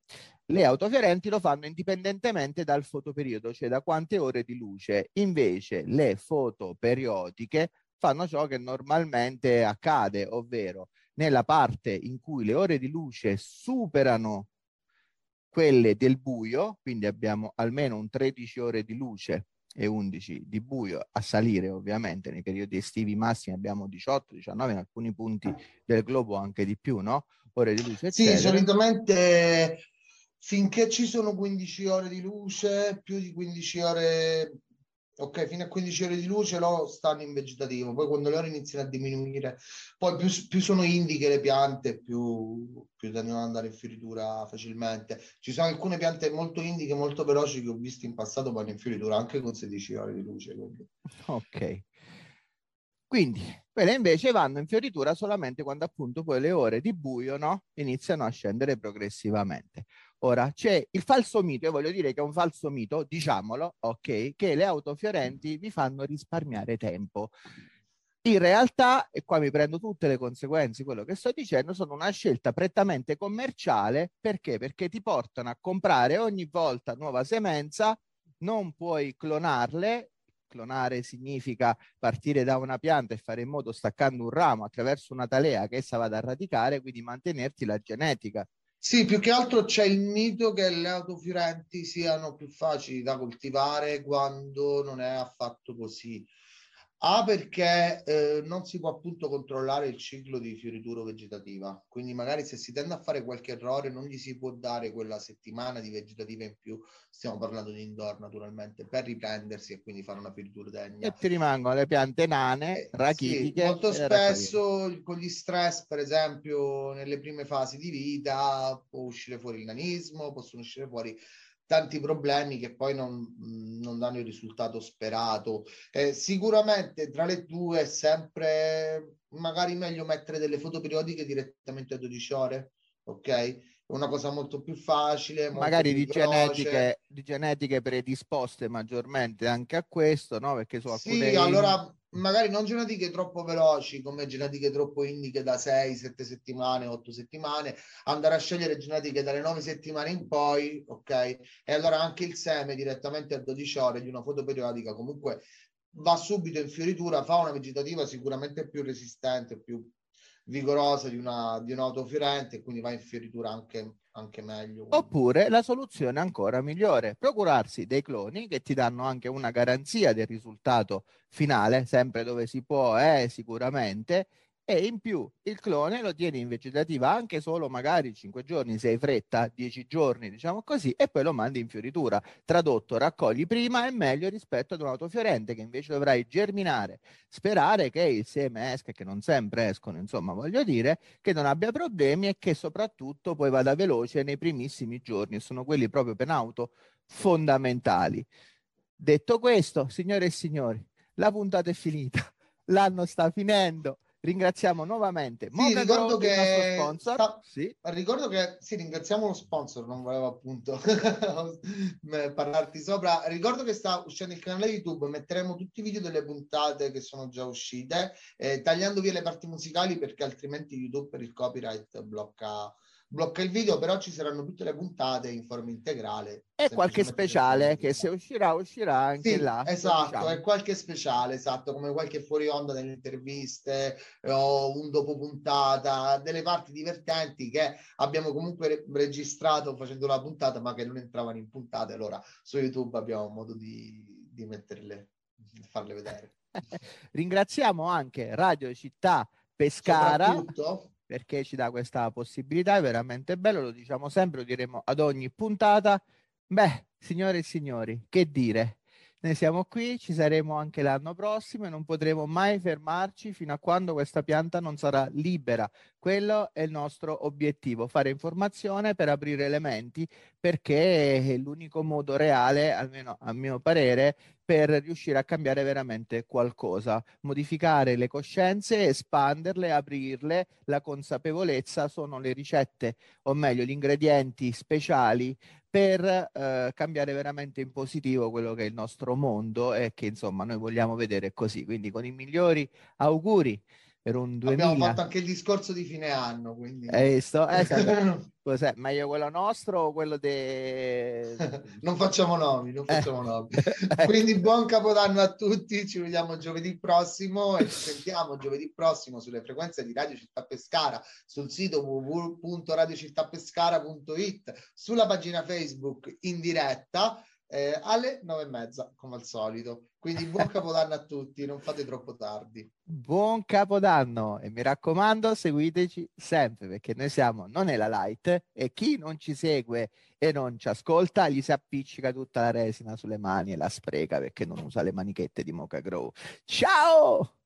le autofiorenti lo fanno indipendentemente dal fotoperiodo, cioè da quante ore di luce. Invece le foto periodiche fanno ciò che normalmente accade, ovvero nella parte in cui le ore di luce superano quelle del buio, quindi abbiamo almeno un 13 ore di luce e 11 di buio a salire ovviamente nei periodi estivi massimi abbiamo 18 19 in alcuni punti del globo anche di più no ore di luce sì solitamente finché ci sono 15 ore di luce più di 15 ore ok, fino a 15 ore di luce loro stanno in vegetativo, poi quando le ore iniziano a diminuire, poi più, più sono indiche le piante, più, più tendono ad andare in fioritura facilmente. Ci sono alcune piante molto indiche, molto veloci che ho visto in passato vanno in fioritura anche con 16 ore di luce. Quindi. Ok. Quindi quelle invece vanno in fioritura solamente quando appunto poi le ore di buio no? iniziano a scendere progressivamente. Ora c'è il falso mito, io voglio dire che è un falso mito, diciamolo, ok, che le auto fiorenti vi fanno risparmiare tempo. In realtà, e qua mi prendo tutte le conseguenze di quello che sto dicendo, sono una scelta prettamente commerciale perché? Perché ti portano a comprare ogni volta nuova semenza, non puoi clonarle, clonare significa partire da una pianta e fare in modo staccando un ramo attraverso una talea che essa vada a radicare, quindi mantenerti la genetica. Sì, più che altro c'è il mito che le auto fiorenti siano più facili da coltivare quando non è affatto così. A perché eh, non si può appunto controllare il ciclo di fioritura vegetativa, quindi magari se si tende a fare qualche errore non gli si può dare quella settimana di vegetativa in più, stiamo parlando di indoor naturalmente, per riprendersi e quindi fare una fioritura degna. E ti rimangono le piante nane, eh, rachitiche. Sì, molto spesso con gli stress, per esempio, nelle prime fasi di vita può uscire fuori il nanismo, possono uscire fuori tanti problemi che poi non, non danno il risultato sperato. Eh, sicuramente tra le due è sempre magari meglio mettere delle foto periodiche direttamente a 12 ore, ok? È una cosa molto più facile. Molto magari più di, genetiche, di genetiche predisposte maggiormente anche a questo, no? Perché su alcune... Sì, allora magari non genetiche troppo veloci come genetiche troppo indiche da 6, 7 settimane, 8 settimane, andare a scegliere genetiche dalle 9 settimane in poi, ok? E allora anche il seme direttamente a 12 ore di una foto periodica comunque va subito in fioritura, fa una vegetativa sicuramente più resistente, più vigorosa di, una, di un'autofiorente e quindi va in fioritura anche, anche meglio. Oppure la soluzione ancora migliore, procurarsi dei cloni che ti danno anche una garanzia del risultato finale, sempre dove si può, eh, sicuramente, e in più il clone lo tieni in vegetativa anche solo magari 5 giorni se hai fretta, 10 giorni diciamo così e poi lo mandi in fioritura. Tradotto, raccogli prima e meglio rispetto ad un autofiorente che invece dovrai germinare, sperare che il seme esca, che non sempre escono, insomma voglio dire, che non abbia problemi e che soprattutto poi vada veloce nei primissimi giorni, sono quelli proprio per auto fondamentali. Detto questo, signore e signori, la puntata è finita, l'anno sta finendo ringraziamo nuovamente sì, ricordo che sponsor. Sta... Sì. ricordo che sì, ringraziamo lo sponsor, non volevo appunto parlarti sopra. Ricordo che sta uscendo il canale YouTube, metteremo tutti i video delle puntate che sono già uscite, eh, tagliando via le parti musicali perché altrimenti YouTube per il copyright blocca blocca il video, però ci saranno tutte le puntate in forma integrale. E qualche speciale che se uscirà, uscirà anche sì, là. Esatto, diciamo. è qualche speciale, esatto, come qualche fuori onda delle interviste o un dopo puntata, delle parti divertenti che abbiamo comunque re- registrato facendo la puntata, ma che non entravano in puntate. Allora su YouTube abbiamo modo di, di metterle, di farle vedere. Ringraziamo anche Radio Città Pescara perché ci dà questa possibilità, è veramente bello, lo diciamo sempre, lo diremo ad ogni puntata. Beh, signore e signori, che dire? Noi siamo qui, ci saremo anche l'anno prossimo e non potremo mai fermarci fino a quando questa pianta non sarà libera. Quello è il nostro obiettivo, fare informazione per aprire elementi perché è l'unico modo reale, almeno a mio parere, per riuscire a cambiare veramente qualcosa, modificare le coscienze, espanderle, aprirle, la consapevolezza sono le ricette, o meglio gli ingredienti speciali per eh, cambiare veramente in positivo quello che è il nostro mondo e che insomma noi vogliamo vedere così. Quindi con i migliori auguri per un 2000. Abbiamo fatto anche il discorso di fine anno, quindi... Eh, sto, eh, Cos'è? Meglio quello nostro o quello de... non facciamo nomi, non facciamo eh. nomi. Quindi buon capodanno a tutti, ci vediamo giovedì prossimo e ci sentiamo giovedì prossimo sulle frequenze di Radio Città Pescara, sul sito www.radiocittapescara.it, sulla pagina Facebook in diretta eh, alle nove e mezza, come al solito. Quindi buon capodanno a tutti, non fate troppo tardi. Buon capodanno e mi raccomando, seguiteci sempre perché noi siamo non è la light e chi non ci segue e non ci ascolta gli si appiccica tutta la resina sulle mani e la spreca perché non usa le manichette di Mocha Grow. Ciao!